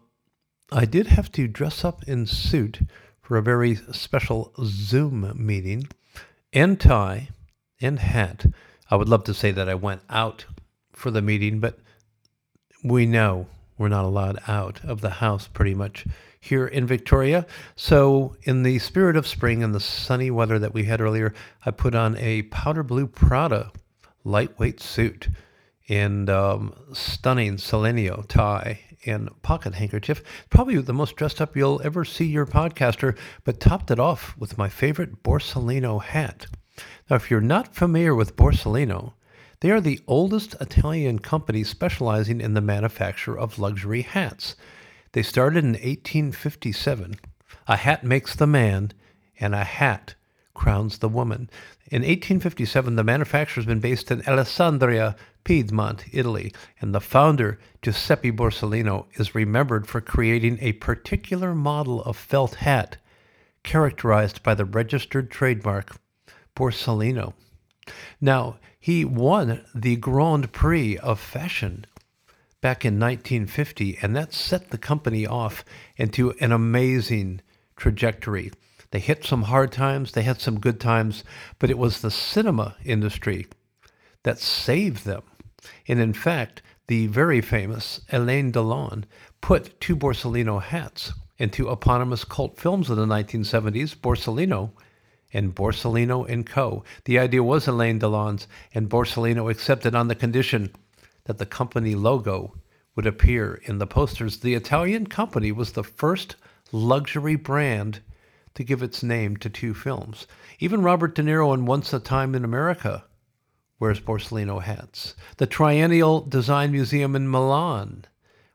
[SPEAKER 1] I did have to dress up in suit for a very special Zoom meeting, and tie and hat. I would love to say that I went out for the meeting, but we know we're not allowed out of the house pretty much here in Victoria. So, in the spirit of spring and the sunny weather that we had earlier, I put on a powder blue Prada lightweight suit and um, stunning Selenio tie and pocket handkerchief. Probably the most dressed up you'll ever see your podcaster, but topped it off with my favorite Borsalino hat. Now, if you're not familiar with Borsalino, they are the oldest Italian company specializing in the manufacture of luxury hats. They started in 1857. A hat makes the man, and a hat crowns the woman. In 1857, the manufacturer has been based in Alessandria, Piedmont, Italy, and the founder, Giuseppe Borsalino, is remembered for creating a particular model of felt hat characterized by the registered trademark Borsalino. Now, he won the Grand Prix of Fashion back in 1950, and that set the company off into an amazing trajectory. They hit some hard times, they had some good times, but it was the cinema industry that saved them. And in fact, the very famous Alain Delon put two Borsalino hats into eponymous cult films of the 1970s, Borsalino and Borsalino and Co. The idea was Alain Delon's, and Borsalino accepted on the condition that the company logo would appear in the posters. The Italian company was the first luxury brand to give its name to two films. Even Robert De Niro in Once a Time in America wears Borsalino hats. The Triennial Design Museum in Milan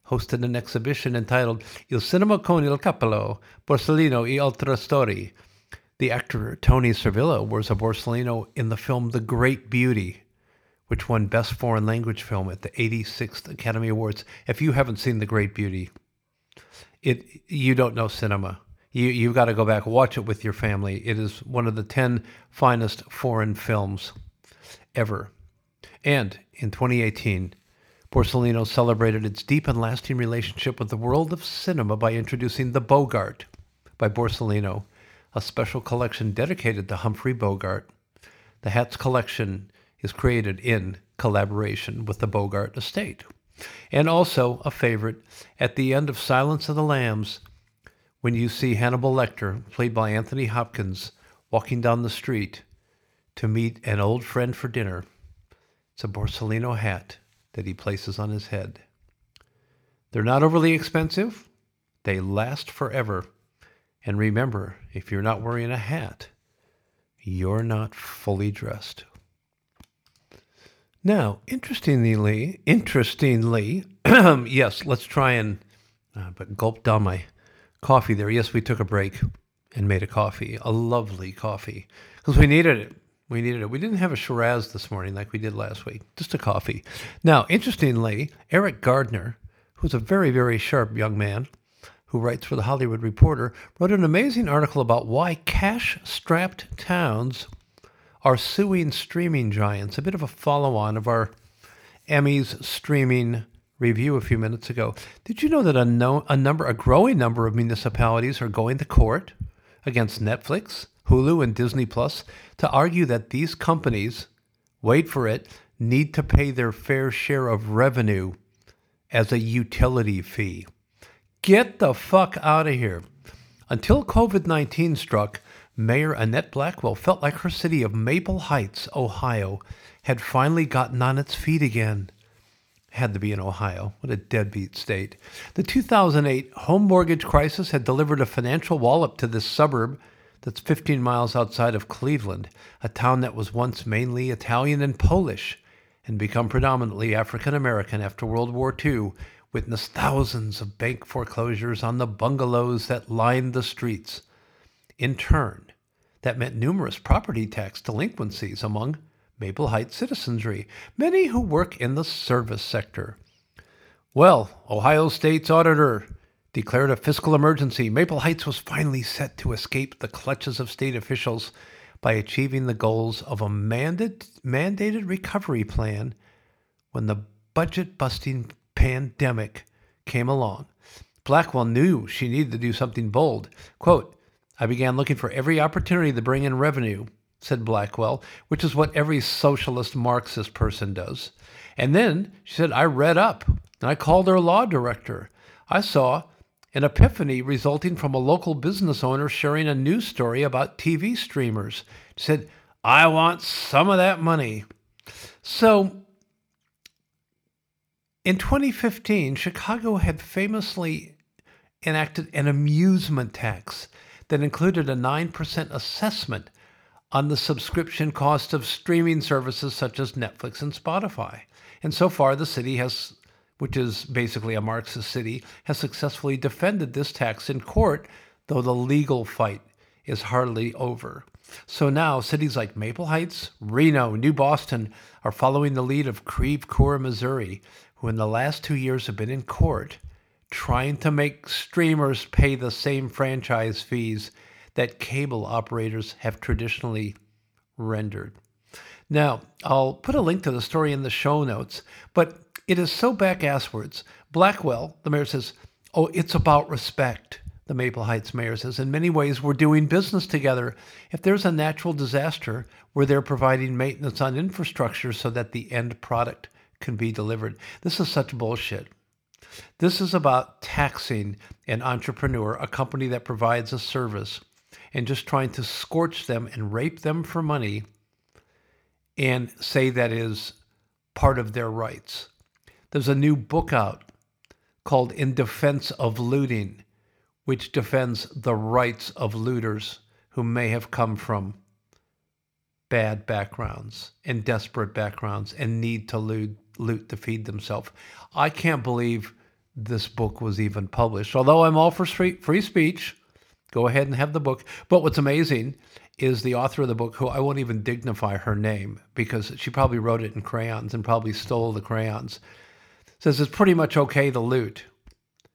[SPEAKER 1] hosted an exhibition entitled Il Cinema con il Cappello, Borsalino e altre storie. The actor Toni Servillo wears a Borsalino in the film The Great Beauty, which won Best Foreign Language Film at the 86th Academy Awards. If you haven't seen The Great Beauty, it you don't know cinema. You you've got to go back watch it with your family. It is one of the 10 finest foreign films ever. And in 2018, Borsalino celebrated its deep and lasting relationship with the world of cinema by introducing The Bogart by Borsalino, a special collection dedicated to Humphrey Bogart. The hats collection is created in collaboration with the Bogart estate. And also a favorite, at the end of Silence of the Lambs, when you see Hannibal Lecter, played by Anthony Hopkins, walking down the street to meet an old friend for dinner, it's a Borsalino hat that he places on his head. They're not overly expensive, they last forever. And remember, if you're not wearing a hat, you're not fully dressed. Now, interestingly, interestingly, yes, let's try and uh, but gulp down my coffee there. Yes, we took a break and made a coffee, a lovely coffee, because we needed it. We needed it. We didn't have a Shiraz this morning like we did last week, just a coffee. Now, interestingly, Eric Gardner, who's a very, very sharp young man who writes for the Hollywood Reporter, wrote an amazing article about why cash strapped towns are suing streaming giants, a bit of a follow on of our Emmys streaming review a few minutes ago. Did you know that a, no, a number, a growing number of municipalities are going to court against Netflix, Hulu, and Disney Plus to argue that these companies, wait for it, need to pay their fair share of revenue as a utility fee? Get the fuck out of here. Until COVID 19 struck, Mayor Annette Blackwell felt like her city of Maple Heights, Ohio, had finally gotten on its feet again. Had to be in Ohio. What a deadbeat state. The 2008 home mortgage crisis had delivered a financial wallop to this suburb that's 15 miles outside of Cleveland, a town that was once mainly Italian and Polish and become predominantly African American after World War II, witnessed thousands of bank foreclosures on the bungalows that lined the streets. In turn, that meant numerous property tax delinquencies among Maple Heights citizenry, many who work in the service sector. Well, Ohio State's auditor declared a fiscal emergency. Maple Heights was finally set to escape the clutches of state officials by achieving the goals of a mandate, mandated recovery plan when the budget busting pandemic came along. Blackwell knew she needed to do something bold. Quote, I began looking for every opportunity to bring in revenue, said Blackwell, which is what every socialist Marxist person does. And then she said, I read up and I called her law director. I saw an epiphany resulting from a local business owner sharing a news story about TV streamers. She said, I want some of that money. So in 2015, Chicago had famously enacted an amusement tax that included a 9% assessment on the subscription cost of streaming services such as Netflix and Spotify. And so far, the city has, which is basically a Marxist city, has successfully defended this tax in court, though the legal fight is hardly over. So now, cities like Maple Heights, Reno, New Boston are following the lead of Creve Coeur, Missouri, who in the last two years have been in court trying to make streamers pay the same franchise fees that cable operators have traditionally rendered. Now, I'll put a link to the story in the show notes, but it is so back asswards. Blackwell, the mayor says, Oh, it's about respect, the Maple Heights mayor says. In many ways, we're doing business together. If there's a natural disaster, we're there providing maintenance on infrastructure so that the end product can be delivered. This is such bullshit. This is about taxing an entrepreneur, a company that provides a service, and just trying to scorch them and rape them for money and say that is part of their rights. There's a new book out called In Defense of Looting, which defends the rights of looters who may have come from bad backgrounds and desperate backgrounds and need to loot, loot to feed themselves. I can't believe this book was even published. Although I'm all for free, free speech, go ahead and have the book. But what's amazing is the author of the book, who I won't even dignify her name because she probably wrote it in crayons and probably stole the crayons, says it's pretty much okay to loot,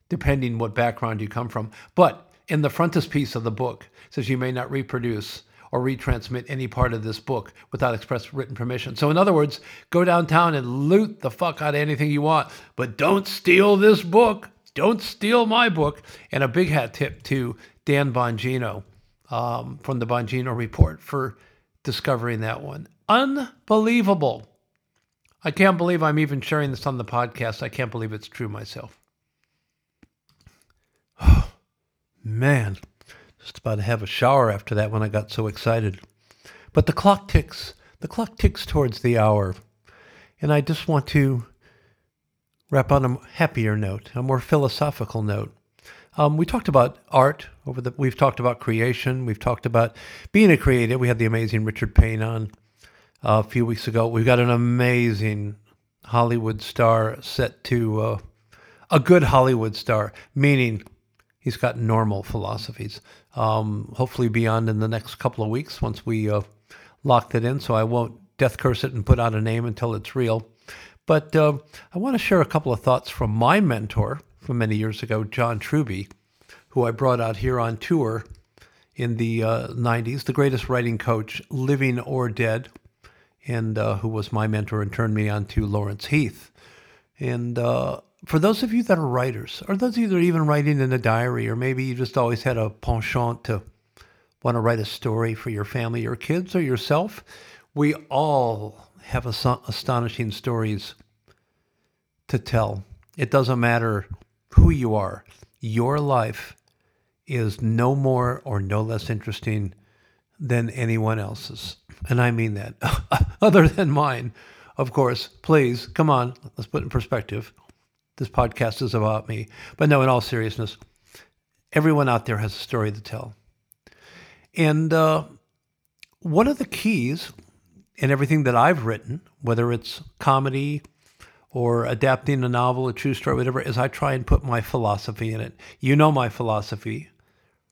[SPEAKER 1] depending what background you come from. But in the frontispiece of the book, says you may not reproduce or retransmit any part of this book without express written permission. So, in other words, go downtown and loot the fuck out of anything you want, but don't steal this book. Don't steal my book. And a big hat tip to Dan Bongino um, from the Bongino Report for discovering that one. Unbelievable. I can't believe I'm even sharing this on the podcast. I can't believe it's true myself. Oh, man, just about to have a shower after that when I got so excited. But the clock ticks. The clock ticks towards the hour. And I just want to wrap on a happier note, a more philosophical note. Um, we talked about art over the. We've talked about creation. We've talked about being a creative. We had the amazing Richard Payne on uh, a few weeks ago. We've got an amazing Hollywood star set to uh, a good Hollywood star, meaning he's got normal philosophies. Um, hopefully, beyond in the next couple of weeks once we uh, lock that in. So I won't death curse it and put out a name until it's real. But uh, I want to share a couple of thoughts from my mentor from many years ago, John Truby, who I brought out here on tour in the uh, 90s, the greatest writing coach, living or dead, and uh, who was my mentor and turned me on to Lawrence Heath. And uh, for those of you that are writers, or those of you that are even writing in a diary, or maybe you just always had a penchant to want to write a story for your family or kids or yourself, we all have astonishing stories to tell. It doesn't matter who you are, your life is no more or no less interesting than anyone else's. And I mean that. Other than mine, of course. Please, come on, let's put it in perspective. This podcast is about me. But no, in all seriousness, everyone out there has a story to tell. And uh, one of the keys in everything that I've written, whether it's comedy, or adapting a novel, a true story, whatever, is I try and put my philosophy in it. You know my philosophy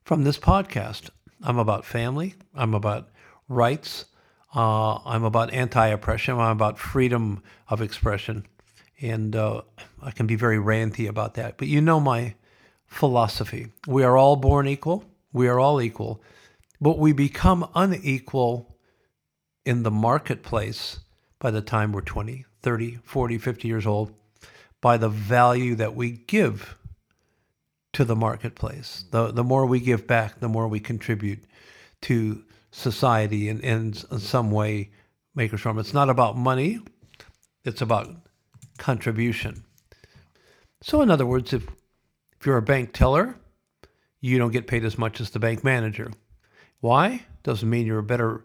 [SPEAKER 1] from this podcast. I'm about family. I'm about rights. Uh, I'm about anti-oppression. I'm about freedom of expression, and uh, I can be very ranty about that. But you know my philosophy. We are all born equal. We are all equal. But we become unequal in the marketplace by the time we're 20, 30, 40, 50 years old by the value that we give to the marketplace. The, the more we give back, the more we contribute to society and in, in some way make us from. It's not about money, it's about contribution. So, in other words, if, if you're a bank teller, you don't get paid as much as the bank manager. Why? Doesn't mean you're a better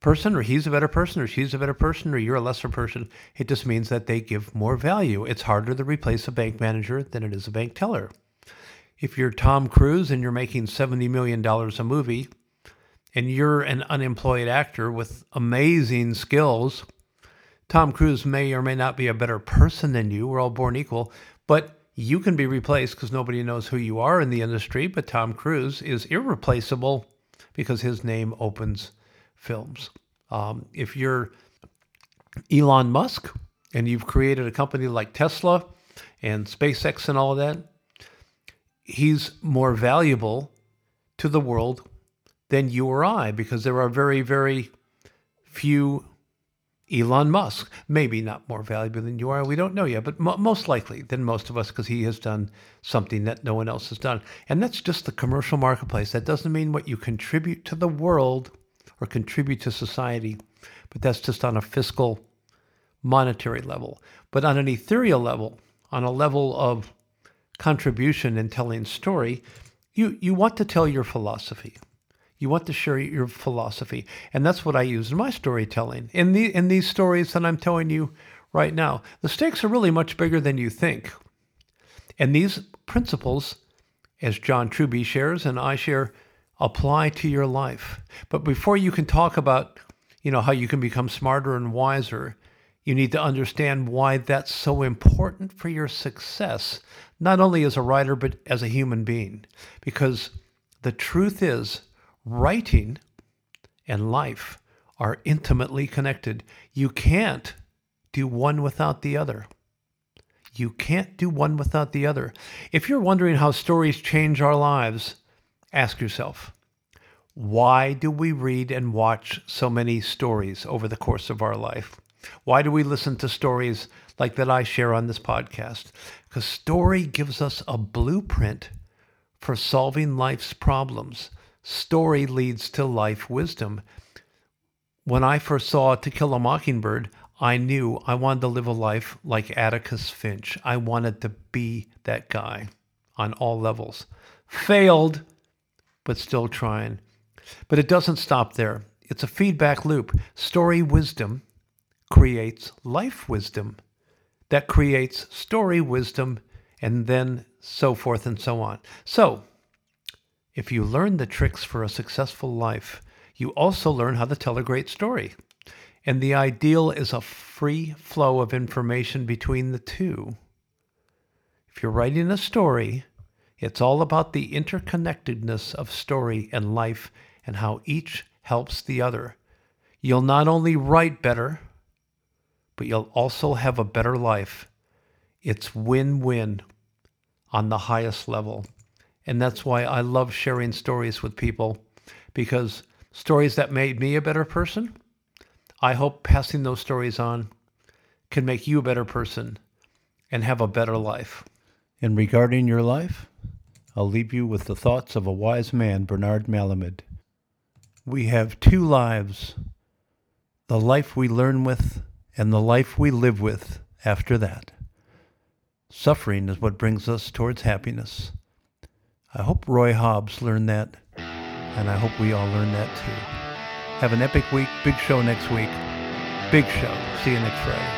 [SPEAKER 1] person or he's a better person or she's a better person or you're a lesser person. It just means that they give more value. It's harder to replace a bank manager than it is a bank teller. If you're Tom Cruise and you're making $70 million a movie and you're an unemployed actor with amazing skills, Tom Cruise may or may not be a better person than you. We're all born equal, but you can be replaced because nobody knows who you are in the industry. But Tom Cruise is irreplaceable because his name opens films. Um, if you're Elon Musk and you've created a company like Tesla and SpaceX and all of that, he's more valuable to the world than you or I because there are very, very few Elon Musk. Maybe not more valuable than you are. We don't know yet, but mo- most likely than most of us because he has done something that no one else has done. And that's just the commercial marketplace. That doesn't mean what you contribute to the world or contribute to society, but that's just on a fiscal, monetary level. But on an ethereal level, on a level of contribution and telling story, you, you want to tell your philosophy. You want to share your philosophy. And that's what I use in my storytelling. In, the, in these stories that I'm telling you right now, the stakes are really much bigger than you think. And these principles, as John Truby shares and I share, apply to your life. But before you can talk about, you know, how you can become smarter and wiser, you need to understand why that's so important for your success, not only as a writer, but as a human being. Because the truth is, writing and life are intimately connected. You can't do one without the other. You can't do one without the other. If you're wondering how stories change our lives, ask yourself why do we read and watch so many stories over the course of our life? Why do we listen to stories like that I share on this podcast? Because story gives us a blueprint for solving life's problems. Story leads to life wisdom. When I first saw To Kill a Mockingbird, I knew I wanted to live a life like Atticus Finch. I wanted to be that guy on all levels. Failed, but still trying. But it doesn't stop there. It's a feedback loop. Story wisdom creates life wisdom. That creates story wisdom, and then so forth and so on. So, if you learn the tricks for a successful life, you also learn how to tell a great story. And the ideal is a free flow of information between the two. If you're writing a story, it's all about the interconnectedness of story and life and how each helps the other. You'll not only write better, but you'll also have a better life. It's win win on the highest level. And that's why I love sharing stories with people because stories that made me a better person, I hope passing those stories on can make you a better person and have a better life.
[SPEAKER 9] And regarding your life, I'll leave you with the thoughts of a wise man, Bernard Malamud. We have two lives the life we learn with and the life we live with after that. Suffering is what brings us towards happiness. I hope Roy Hobbs learned that, and I hope we all learn that too. Have an epic week. Big show next week. Big show. See you next Friday.